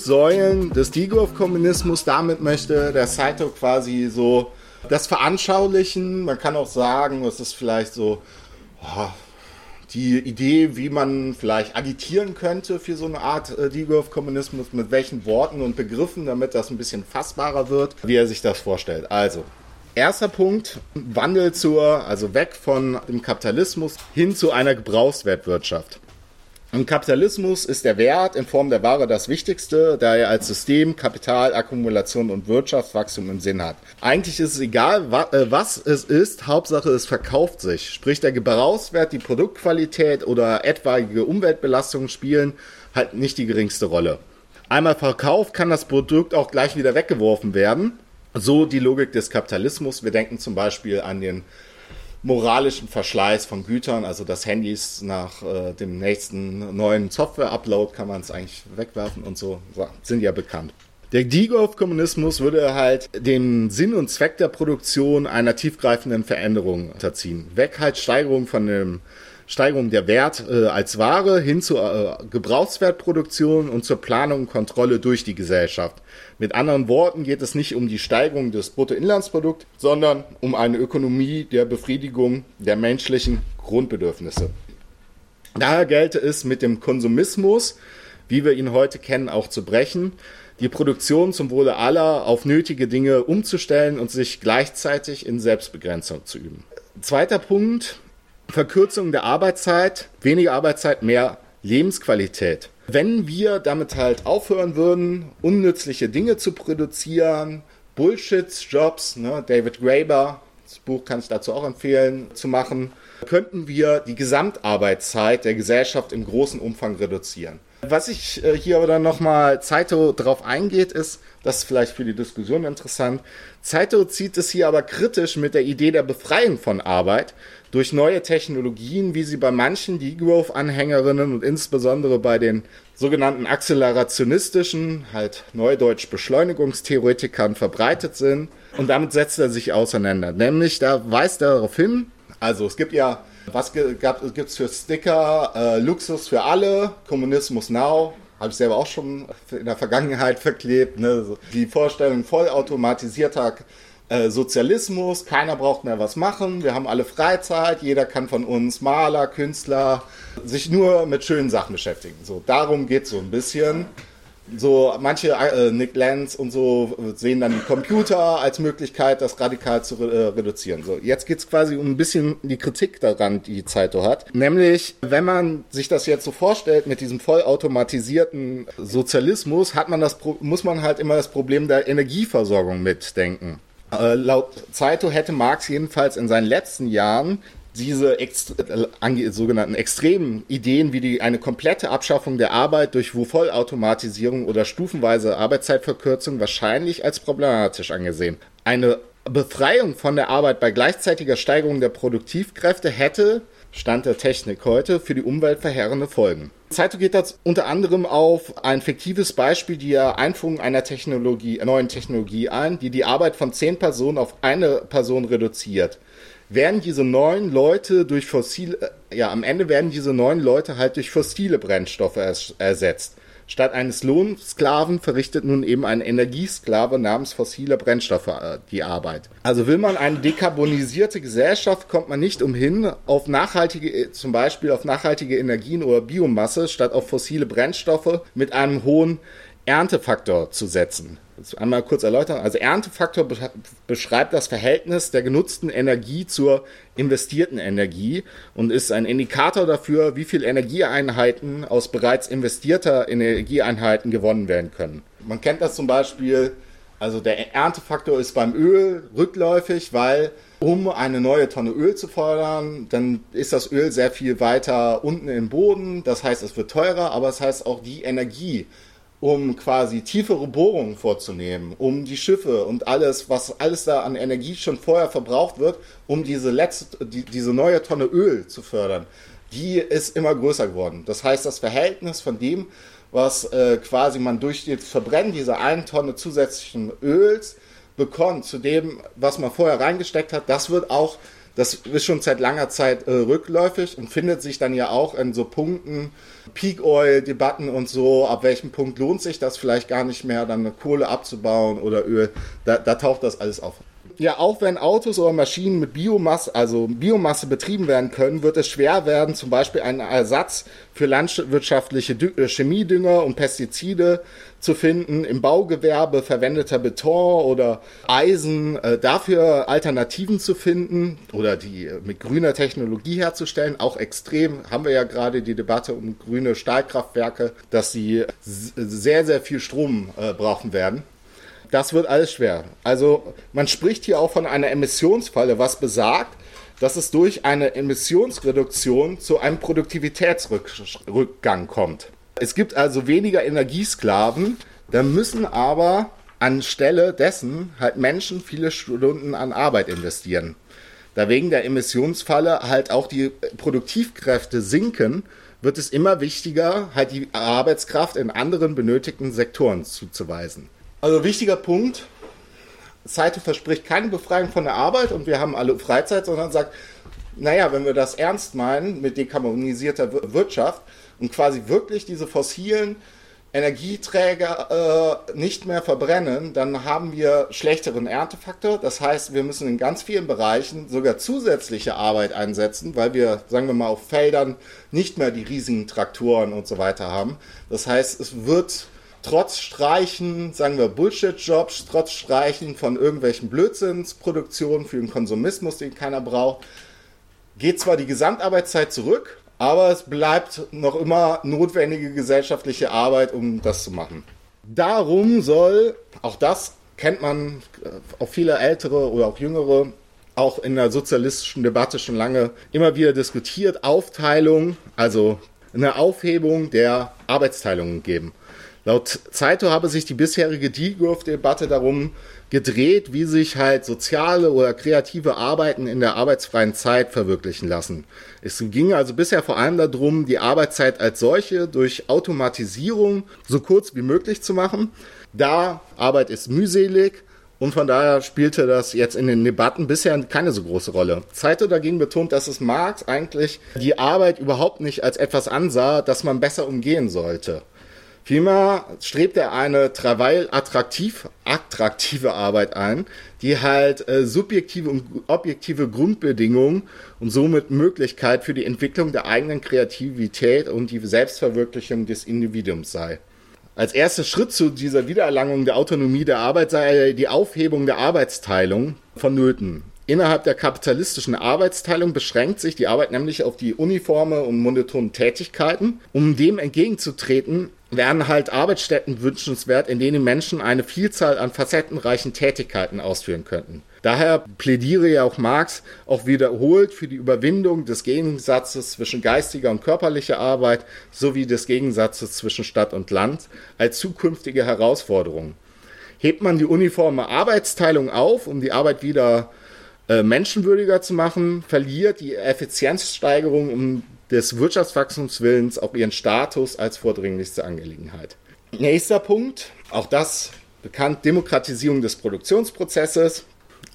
Speaker 1: Säulen des Degrowth-Kommunismus. Damit möchte der Saito quasi so das veranschaulichen. Man kann auch sagen, es ist vielleicht so oh, die Idee, wie man vielleicht agitieren könnte für so eine Art äh, Degrowth-Kommunismus, mit welchen Worten und Begriffen, damit das ein bisschen fassbarer wird, wie er sich das vorstellt. Also, Erster Punkt, Wandel zur, also weg von dem Kapitalismus hin zu einer Gebrauchswertwirtschaft. Im Kapitalismus ist der Wert in Form der Ware das Wichtigste, da er als System Kapital, Akkumulation und Wirtschaftswachstum im Sinn hat. Eigentlich ist es egal, äh, was es ist, Hauptsache es verkauft sich. Sprich, der Gebrauchswert, die Produktqualität oder etwaige Umweltbelastungen spielen halt nicht die geringste Rolle. Einmal verkauft kann das Produkt auch gleich wieder weggeworfen werden. So die Logik des Kapitalismus. Wir denken zum Beispiel an den moralischen Verschleiß von Gütern, also das Handys nach äh, dem nächsten neuen Software-Upload kann man es eigentlich wegwerfen und so, sind ja bekannt. Der Degrowth-Kommunismus würde halt dem Sinn und Zweck der Produktion einer tiefgreifenden Veränderung unterziehen. Weg halt Steigerung von dem Steigerung der Wert äh, als Ware hin zur äh, Gebrauchswertproduktion und zur Planung und Kontrolle durch die Gesellschaft. Mit anderen Worten geht es nicht um die Steigerung des Bruttoinlandsprodukts, sondern um eine Ökonomie der Befriedigung der menschlichen Grundbedürfnisse. Daher gelte es mit dem Konsumismus, wie wir ihn heute kennen, auch zu brechen, die Produktion zum Wohle aller auf nötige Dinge umzustellen und sich gleichzeitig in Selbstbegrenzung zu üben. Zweiter Punkt, Verkürzung der Arbeitszeit, weniger Arbeitszeit, mehr Lebensqualität. Wenn wir damit halt aufhören würden, unnützliche Dinge zu produzieren, Bullshit-Jobs, ne, David Graeber, das Buch kann ich dazu auch empfehlen, zu machen, könnten wir die Gesamtarbeitszeit der Gesellschaft im großen Umfang reduzieren. Was ich äh, hier aber dann nochmal Zeito drauf eingeht, ist, das ist vielleicht für die Diskussion interessant, Zeito zieht es hier aber kritisch mit der Idee der Befreiung von Arbeit, durch neue Technologien, wie sie bei manchen Degrowth-Anhängerinnen und insbesondere bei den sogenannten akzelerationistischen, halt neudeutsch Beschleunigungstheoretikern verbreitet sind. Und damit setzt er sich auseinander. Nämlich, da weist er darauf hin, also es gibt ja, was gibt es für Sticker? Äh, Luxus für alle, Kommunismus now, habe ich selber auch schon in der Vergangenheit verklebt. Ne? Die Vorstellung vollautomatisierter äh, Sozialismus, keiner braucht mehr was machen, wir haben alle Freizeit, jeder kann von uns Maler, Künstler, sich nur mit schönen Sachen beschäftigen. So, darum geht es so ein bisschen. So, manche, äh, Nick Lenz und so, sehen dann die Computer als Möglichkeit, das radikal zu äh, reduzieren. So, jetzt geht es quasi um ein bisschen die Kritik daran, die Zeito hat. Nämlich, wenn man sich das jetzt so vorstellt mit diesem vollautomatisierten Sozialismus, hat man das, muss man halt immer das Problem der Energieversorgung mitdenken. Äh, laut Zeito hätte Marx jedenfalls in seinen letzten Jahren diese ext äh, sogenannten extremen Ideen wie die eine komplette Abschaffung der Arbeit durch Vollautomatisierung oder stufenweise Arbeitszeitverkürzung wahrscheinlich als problematisch angesehen. Eine Befreiung von der Arbeit bei gleichzeitiger Steigerung der Produktivkräfte hätte Stand der Technik heute, für die Umwelt verheerende Folgen. Zeitung geht das unter anderem auf ein fiktives Beispiel die Einführung einer Technologie, neuen Technologie ein, die die Arbeit von zehn Personen auf eine Person reduziert. Werden diese neun Leute durch fossile, ja, am Ende werden diese neun Leute halt durch fossile Brennstoffe ersetzt. Statt eines Lohnsklaven verrichtet nun eben ein Energiesklave namens fossile Brennstoffe äh, die Arbeit. Also will man eine dekarbonisierte Gesellschaft, kommt man nicht umhin, auf nachhaltige, äh, zum Beispiel auf nachhaltige Energien oder Biomasse statt auf fossile Brennstoffe mit einem hohen Erntefaktor zu setzen einmal kurz erläutern. Also Erntefaktor beschreibt das Verhältnis der genutzten Energie zur investierten Energie und ist ein Indikator dafür, wie viel Energieeinheiten aus bereits investierter Energieeinheiten gewonnen werden können. Man kennt das zum Beispiel, also der Erntefaktor ist beim Öl rückläufig, weil um eine neue Tonne Öl zu fordern, dann ist das Öl sehr viel weiter unten im Boden. Das heißt, es wird teurer, aber es das heißt auch die Energie, um quasi tiefere Bohrungen vorzunehmen, um die Schiffe und alles, was alles da an Energie schon vorher verbraucht wird, um diese letzte, die, diese neue Tonne Öl zu fördern, die ist immer größer geworden. Das heißt, das Verhältnis von dem, was äh, quasi man durch das Verbrennen dieser einen Tonne zusätzlichen Öls bekommt, zu dem, was man vorher reingesteckt hat, das wird auch Das ist schon seit langer Zeit äh, rückläufig und findet sich dann ja auch in so Punkten, Peak Oil Debatten und so, ab welchem Punkt lohnt sich das vielleicht gar nicht mehr, dann Kohle abzubauen oder Öl. Da, da taucht das alles auf ja, auch wenn Autos oder Maschinen mit Biomasse, also Biomasse betrieben werden können, wird es schwer werden, zum Beispiel einen Ersatz für landwirtschaftliche äh, Chemiedünger und Pestizide zu finden. Im Baugewerbe verwendeter Beton oder Eisen, äh, dafür Alternativen zu finden oder die äh, mit grüner Technologie herzustellen. Auch extrem haben wir ja gerade die Debatte um grüne Stahlkraftwerke, dass sie sehr, sehr viel Strom äh, brauchen werden. Das wird alles schwer. Also man spricht hier auch von einer Emissionsfalle, was besagt, dass es durch eine Emissionsreduktion zu einem Produktivitätsrückgang kommt. Es gibt also weniger Energiesklaven, da müssen aber anstelle dessen halt Menschen viele Stunden an Arbeit investieren. Da wegen der Emissionsfalle halt auch die Produktivkräfte sinken, wird es immer wichtiger, halt die Arbeitskraft in anderen benötigten Sektoren zuzuweisen. Also wichtiger Punkt, Saito verspricht keine Befreiung von der Arbeit und wir haben alle Freizeit, sondern sagt, naja, wenn wir das ernst meinen mit dekarbonisierter Wirtschaft und quasi wirklich diese fossilen Energieträger äh, nicht mehr verbrennen, dann haben wir schlechteren Erntefaktor. Das heißt, wir müssen in ganz vielen Bereichen sogar zusätzliche Arbeit einsetzen, weil wir, sagen wir mal, auf Feldern nicht mehr die riesigen Traktoren und so weiter haben. Das heißt, es wird trotz Streichen, sagen wir Bullshit-Jobs, trotz Streichen von irgendwelchen Blödsinnsproduktionen für den Konsumismus, den keiner braucht, geht zwar die Gesamtarbeitszeit zurück, aber es bleibt noch immer notwendige gesellschaftliche Arbeit, um das zu machen. Darum soll, auch das kennt man, äh, auch viele ältere oder auch jüngere, auch in der sozialistischen Debatte schon lange immer wieder diskutiert, Aufteilung, also eine Aufhebung der Arbeitsteilungen geben. Laut Zeito habe sich die bisherige Degrowth-Debatte darum gedreht, wie sich halt soziale oder kreative Arbeiten in der arbeitsfreien Zeit verwirklichen lassen. Es ging also bisher vor allem darum, die Arbeitszeit als solche durch Automatisierung so kurz wie möglich zu machen. Da Arbeit ist mühselig und von daher spielte das jetzt in den Debatten bisher keine so große Rolle. Zeito dagegen betont, dass es Marx eigentlich die Arbeit überhaupt nicht als etwas ansah, das man besser umgehen sollte. Vielmehr strebt er eine travail attraktiv, attraktive Arbeit ein, die halt äh, subjektive und objektive Grundbedingungen und somit Möglichkeit für die Entwicklung der eigenen Kreativität und die Selbstverwirklichung des Individuums sei. Als erster Schritt zu dieser Wiedererlangung der Autonomie der Arbeit sei die Aufhebung der Arbeitsteilung vonnöten. Innerhalb der kapitalistischen Arbeitsteilung beschränkt sich die Arbeit nämlich auf die uniforme und monotonen Tätigkeiten. Um dem entgegenzutreten, wären halt Arbeitsstätten wünschenswert, in denen Menschen eine Vielzahl an facettenreichen Tätigkeiten ausführen könnten. Daher plädiere ja auch Marx auch wiederholt für die Überwindung des Gegensatzes zwischen geistiger und körperlicher Arbeit sowie des Gegensatzes zwischen Stadt und Land als zukünftige Herausforderung. Hebt man die uniforme Arbeitsteilung auf, um die Arbeit wieder äh, menschenwürdiger zu machen, verliert die Effizienzsteigerung um des Wirtschaftswachstumswillens auch ihren Status als vordringlichste Angelegenheit. Nächster Punkt, auch das bekannt, Demokratisierung des Produktionsprozesses.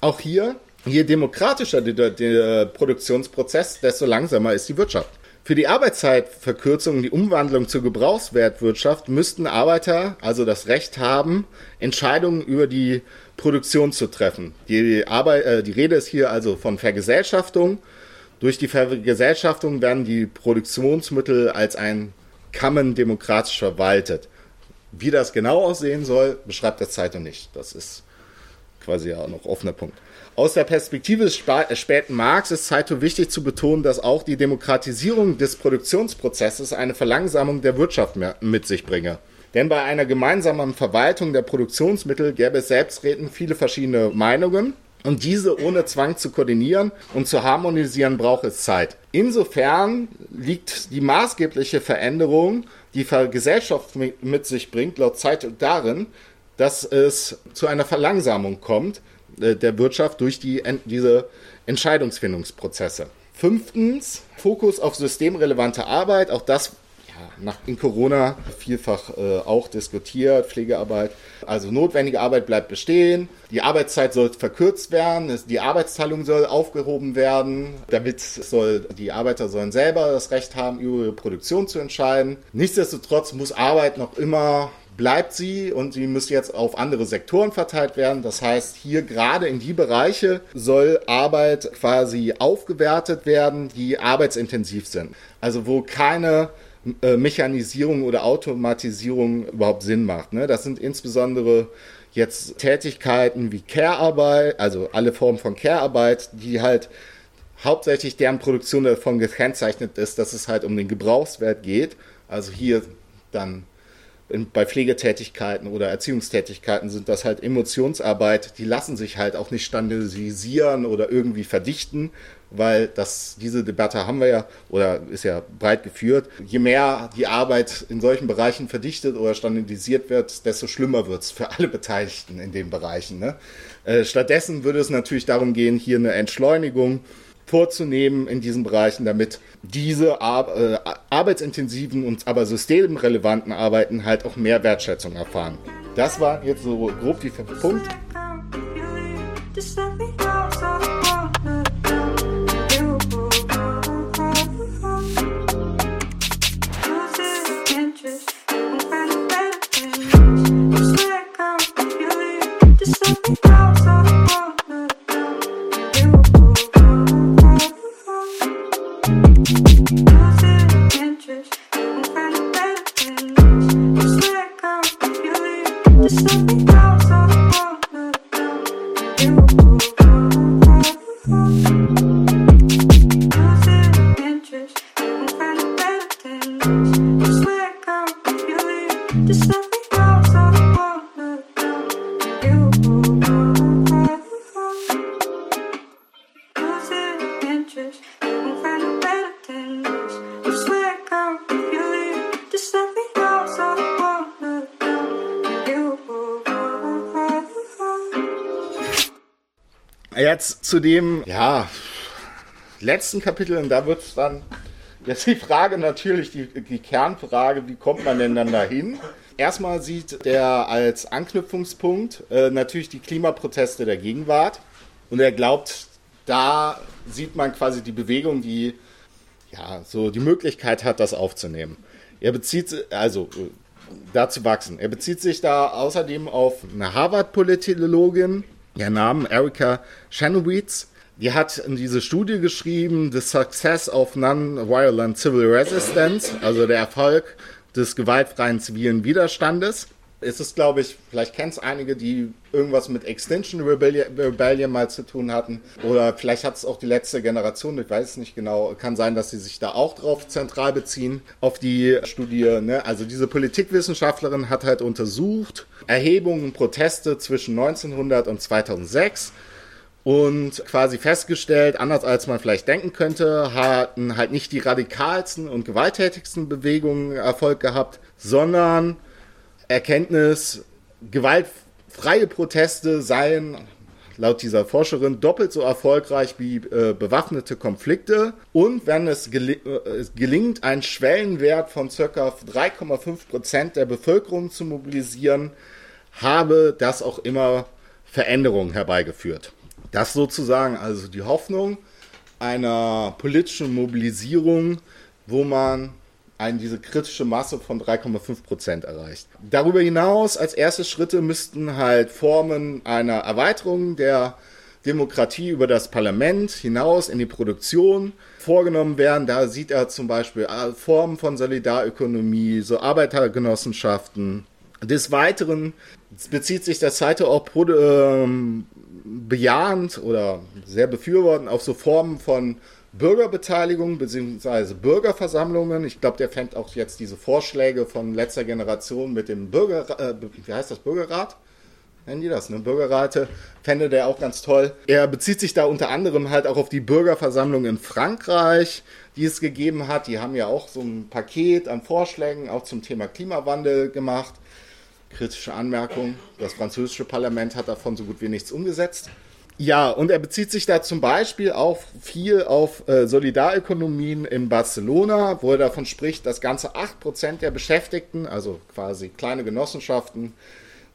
Speaker 1: Auch hier, je demokratischer der, Produktionsprozess, desto langsamer ist die Wirtschaft. Für die Arbeitszeitverkürzung und die Umwandlung zur Gebrauchswertwirtschaft müssten Arbeiter also das Recht haben, Entscheidungen über die Produktion zu treffen. Die, Arbeit, äh, die Rede ist hier also von Vergesellschaftung. Durch die Vergesellschaftung werden die Produktionsmittel als ein Kammen demokratisch verwaltet. Wie das genau aussehen soll, beschreibt der Zeitung nicht. Das ist quasi ja noch offener Punkt. Aus der Perspektive des äh, späten Marx ist Zeitung wichtig zu betonen, dass auch die Demokratisierung des Produktionsprozesses eine Verlangsamung der Wirtschaft mit sich bringe. Denn bei einer gemeinsamen Verwaltung der Produktionsmittel gäbe es selbstredend viele verschiedene Meinungen und diese ohne Zwang zu koordinieren und zu harmonisieren braucht es Zeit. Insofern liegt die maßgebliche Veränderung, die Gesellschaft mit sich bringt, laut Zeit darin, dass es zu einer Verlangsamung kommt äh, der Wirtschaft durch die, diese Entscheidungsfindungsprozesse. Fünftens, Fokus auf systemrelevante Arbeit. Auch das nach, in Corona vielfach äh, auch diskutiert, Pflegearbeit. Also notwendige Arbeit bleibt bestehen, die Arbeitszeit soll verkürzt werden, die Arbeitsteilung soll aufgehoben werden, damit soll, die Arbeiter sollen selber das Recht haben, über ihre Produktion zu entscheiden. Nichtsdestotrotz muss Arbeit noch immer bleibt sie und sie müsste jetzt auf andere Sektoren verteilt werden. Das heißt, hier gerade in die Bereiche soll Arbeit quasi aufgewertet werden, die arbeitsintensiv sind. Also wo keine äh, Mechanisierung oder Automatisierung überhaupt Sinn macht. Ne? Das sind insbesondere jetzt Tätigkeiten wie Care-Arbeit, also alle Formen von Care-Arbeit, die halt hauptsächlich deren Produktion davon gekennzeichnet ist, dass es halt um den Gebrauchswert geht. Also hier dann in, bei Pflegetätigkeiten oder Erziehungstätigkeiten sind das halt Emotionsarbeit, die lassen sich halt auch nicht standardisieren oder irgendwie verdichten, weil das, diese Debatte haben wir ja oder ist ja breit geführt. Je mehr die Arbeit in solchen Bereichen verdichtet oder standardisiert wird, desto schlimmer wird es für alle Beteiligten in den Bereichen. Ne? Äh, stattdessen würde es natürlich darum gehen, hier eine Entschleunigung vorzunehmen in diesen Bereichen, damit diese Ar äh, arbeitsintensiven und aber systemrelevanten Arbeiten halt auch mehr Wertschätzung erfahren. Das war jetzt so grob die fünf Punkte. Jetzt zu dem, ja, letzten Kapitel, und da wird es dann jetzt die Frage natürlich, die, die Kernfrage, wie kommt man denn dann dahin? Erstmal sieht der als Anknüpfungspunkt äh, natürlich die Klimaproteste der Gegenwart. Und er glaubt, da sieht man quasi die Bewegung, die ja so die Möglichkeit hat, das aufzunehmen. Er bezieht also äh, da zu wachsen. Er bezieht sich da außerdem auf eine Harvard-Politologin, ihr Namen Erika Shanowitz. Die hat in diese Studie geschrieben, The Success of Non-Violent Civil Resistance, also der Erfolg des gewaltfreien zivilen Widerstandes. Es ist, glaube ich, vielleicht kennen es einige, die irgendwas mit Extinction Rebellion, Rebellion, mal zu tun hatten. Oder vielleicht hat es auch die letzte Generation, ich weiß es nicht genau. Kann sein, dass sie sich da auch drauf zentral beziehen, auf die Studie. Ne? Also diese Politikwissenschaftlerin hat halt untersucht Erhebungen, Proteste zwischen 1900 und 2006 und quasi festgestellt, anders als man vielleicht denken könnte, hatten halt nicht die radikalsten und gewalttätigsten Bewegungen Erfolg gehabt, sondern Erkenntnis, gewaltfreie Proteste seien laut dieser Forscherin doppelt so erfolgreich wie äh, bewaffnete Konflikte. Und wenn es, äh, gelingt, einen Schwellenwert von ca. 3,5 Prozent der Bevölkerung zu mobilisieren, habe das auch immer Veränderungen herbeigeführt. Das sozusagen also die Hoffnung einer politischen Mobilisierung, wo man eine, diese kritische Masse von 3,5 Prozent erreicht. Darüber hinaus als erste Schritte müssten halt Formen einer Erweiterung der Demokratie über das Parlament hinaus in die Produktion vorgenommen werden. Da sieht er zum Beispiel äh, Formen von Solidarökonomie, so Arbeitergenossenschaften. Des Weiteren bezieht sich das Seite auch ähm, bejahend oder sehr befürwortend auf so Formen von Bürgerbeteiligung bzw. Bürgerversammlungen. Ich glaube, der fängt auch jetzt diese Vorschläge von letzter Generation mit dem Bürger, äh, wie heißt das, Bürgerrat? Nennen die das, ne? Bürgerrate, fände der auch ganz toll. Er bezieht sich da unter anderem halt auch auf die Bürgerversammlung in Frankreich, die es gegeben hat. Die haben ja auch so ein Paket an Vorschlägen auch zum Thema Klimawandel gemacht kritische Anmerkung. Das französische Parlament hat davon so gut wie nichts umgesetzt. Ja, und er bezieht sich da zum Beispiel auch viel auf äh, Solidarökonomien in Barcelona, wo er davon spricht, dass ganze 8% der Beschäftigten, also quasi kleine Genossenschaften,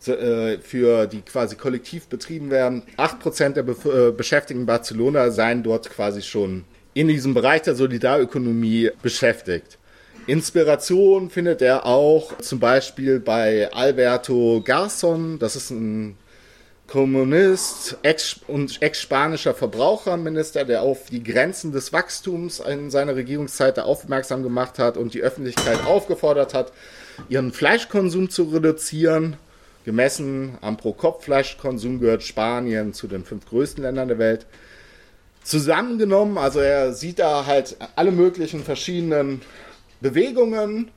Speaker 1: äh, für die quasi kollektiv betrieben werden, 8% der Be äh, Beschäftigten in Barcelona seien dort quasi schon in diesem Bereich der Solidarökonomie beschäftigt. Inspiration findet er auch zum Beispiel bei Alberto Garson, das ist ein Kommunist ex und ex-spanischer Verbraucherminister, der auf die Grenzen des Wachstums in seiner Regierungszeit aufmerksam gemacht hat und die Öffentlichkeit aufgefordert hat, ihren Fleischkonsum zu reduzieren. Gemessen am Pro-Kopf-Fleischkonsum gehört Spanien zu den fünf größten Ländern der Welt. Zusammengenommen, also er sieht da halt alle möglichen verschiedenen Bewegungen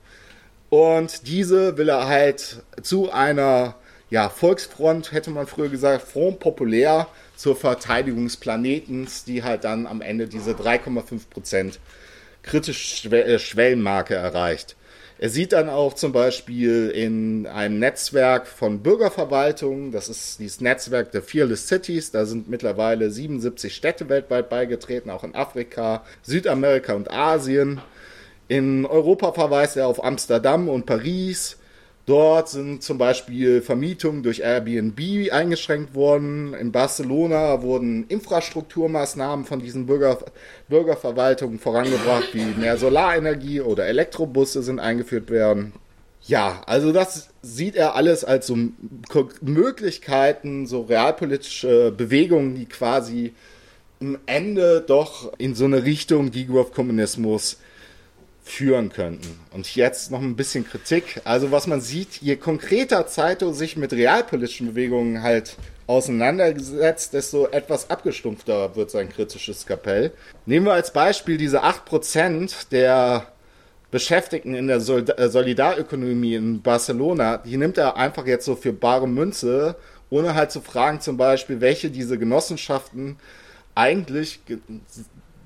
Speaker 1: und diese will er halt zu einer ja, Volksfront, hätte man früher gesagt, Front Populär zur Verteidigung des Planetens, die halt dann am Ende diese 3,5% kritische äh, Schwellenmarke erreicht. Er sieht dann auch zum Beispiel in einem Netzwerk von Bürgerverwaltungen, das ist dieses Netzwerk der Fearless Cities, da sind mittlerweile 77 Städte weltweit beigetreten, auch in Afrika, Südamerika und Asien. In Europa verweist er auf Amsterdam und Paris. Dort sind zum Beispiel Vermietungen durch Airbnb eingeschränkt worden. In Barcelona wurden Infrastrukturmaßnahmen von diesen Bürger, Bürgerverwaltungen vorangebracht, wie mehr Solarenergie oder Elektrobusse sind eingeführt werden. Ja, also das sieht er alles als so Möglichkeiten, so realpolitische Bewegungen, die quasi am Ende doch in so eine Richtung Degrowth-Kommunismus führen könnten. Und jetzt noch ein bisschen Kritik. Also was man sieht, je konkreter Zeito sich mit realpolitischen Bewegungen halt auseinandergesetzt, desto etwas abgestumpfter wird sein kritisches Kapell. Nehmen wir als Beispiel diese 8% der Beschäftigten in der äh, Solidarökonomie in Barcelona, die nimmt er einfach jetzt so für bare Münze, ohne halt zu fragen zum Beispiel, welche diese Genossenschaften eigentlich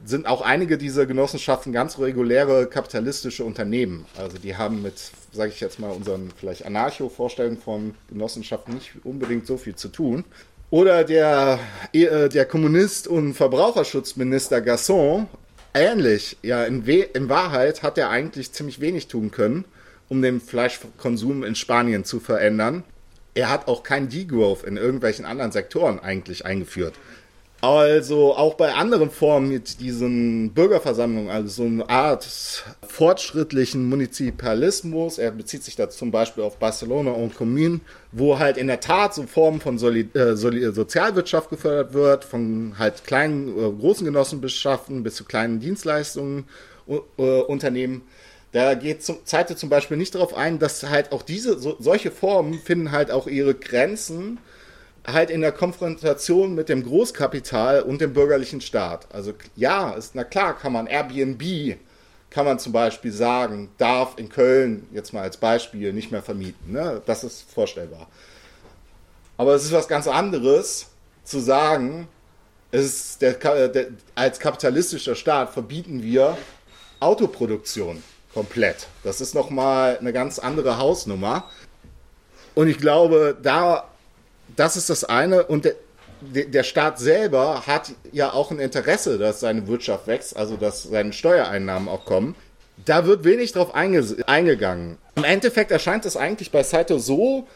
Speaker 1: sind auch einige dieser Genossenschaften ganz reguläre kapitalistische Unternehmen. Also die haben mit, sage ich jetzt mal, unseren vielleicht Anarcho-Vorstellungen von Genossenschaften nicht unbedingt so viel zu tun. Oder der, äh, der Kommunist und Verbraucherschutzminister Gasson, ähnlich, ja, in, in Wahrheit hat er eigentlich ziemlich wenig tun können, um den Fleischkonsum in Spanien zu verändern. Er hat auch kein Degrowth in irgendwelchen anderen Sektoren eigentlich eingeführt. Also auch bei anderen Formen mit diesen Bürgerversammlungen, also so eine Art fortschrittlichen Munizipalismus, er bezieht sich da zum Beispiel auf Barcelona und Commune, wo halt in der Tat so Formen von Soli äh, Soli Sozialwirtschaft gefördert wird, von halt kleinen, äh, großen Genossenschaften bis zu kleinen Dienstleistungen, äh, Unternehmen. Da geht zum, Zeite zum Beispiel nicht darauf ein, dass halt auch diese, so, solche Formen finden halt auch ihre Grenzen halt in der Konfrontation mit dem Großkapital und dem bürgerlichen Staat. Also ja, ist na klar, kann man Airbnb, kann man zum Beispiel sagen, darf in Köln jetzt mal als Beispiel nicht mehr vermieten. Ne? Das ist vorstellbar. Aber es ist was ganz anderes zu sagen, es der, der, als kapitalistischer Staat verbieten wir Autoproduktion komplett. Das ist nochmal eine ganz andere Hausnummer. Und ich glaube, da das ist das eine. Und der, der Staat selber hat ja auch ein Interesse, dass seine Wirtschaft wächst, also dass seine Steuereinnahmen auch kommen. Da wird wenig drauf einge eingegangen. Im Endeffekt erscheint es eigentlich bei Saito so,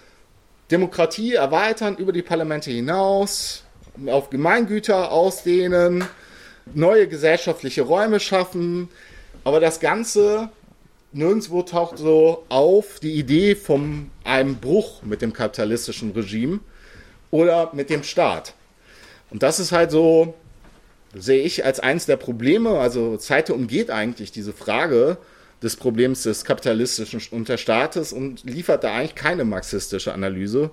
Speaker 1: Demokratie erweitern über die Parlamente hinaus, auf Gemeingüter ausdehnen, neue gesellschaftliche Räume schaffen, aber das Ganze nirgendwo taucht so auf die Idee von einem Bruch mit dem kapitalistischen Regime oder mit dem Staat. Und das ist halt so, sehe ich als eines der Probleme. Also Zeite umgeht eigentlich diese Frage des Problems des kapitalistischen Unterstaates und liefert da eigentlich keine marxistische Analyse.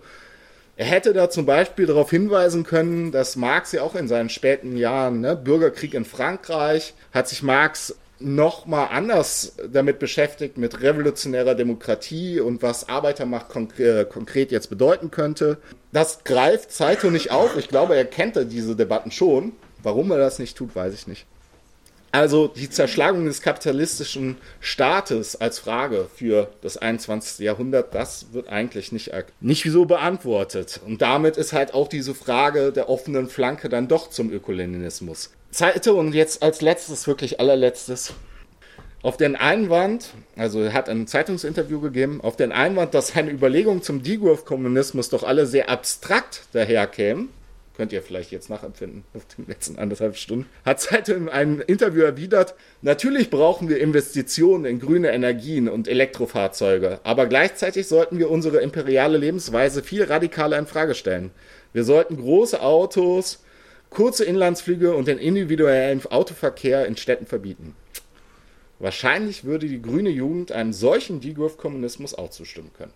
Speaker 1: Er hätte da zum Beispiel darauf hinweisen können, dass Marx ja auch in seinen späten Jahren, ne, Bürgerkrieg in Frankreich, hat sich Marx noch mal anders damit beschäftigt, mit revolutionärer Demokratie und was Arbeitermacht konk äh, konkret jetzt bedeuten könnte. Das greift Saito nicht auf. Ich glaube, er kennt diese Debatten schon. Warum er das nicht tut, weiß ich nicht. Also die Zerschlagung des kapitalistischen Staates als Frage für das 21. Jahrhundert, das wird eigentlich nicht, nicht so beantwortet. Und damit ist halt auch diese Frage der offenen Flanke dann doch zum Ökoleninismus. Zweite und jetzt als letztes, wirklich allerletztes, auf den Einwand, also er hat ein Zeitungsinterview gegeben, auf den Einwand, dass seine Überlegungen zum Degrowth-Kommunismus doch alle sehr abstrakt daherkämen, könnt ihr vielleicht jetzt nachempfinden auf den letzten anderthalb Stunden, hat Seite in einem Interview erwidert, natürlich brauchen wir Investitionen in grüne Energien und Elektrofahrzeuge, aber gleichzeitig sollten wir unsere imperiale Lebensweise viel radikaler in Frage stellen. Wir sollten große Autos, kurze Inlandsflüge und den individuellen Autoverkehr in Städten verbieten. Wahrscheinlich würde die grüne Jugend einem solchen Degrowth-Kommunismus auch zustimmen können.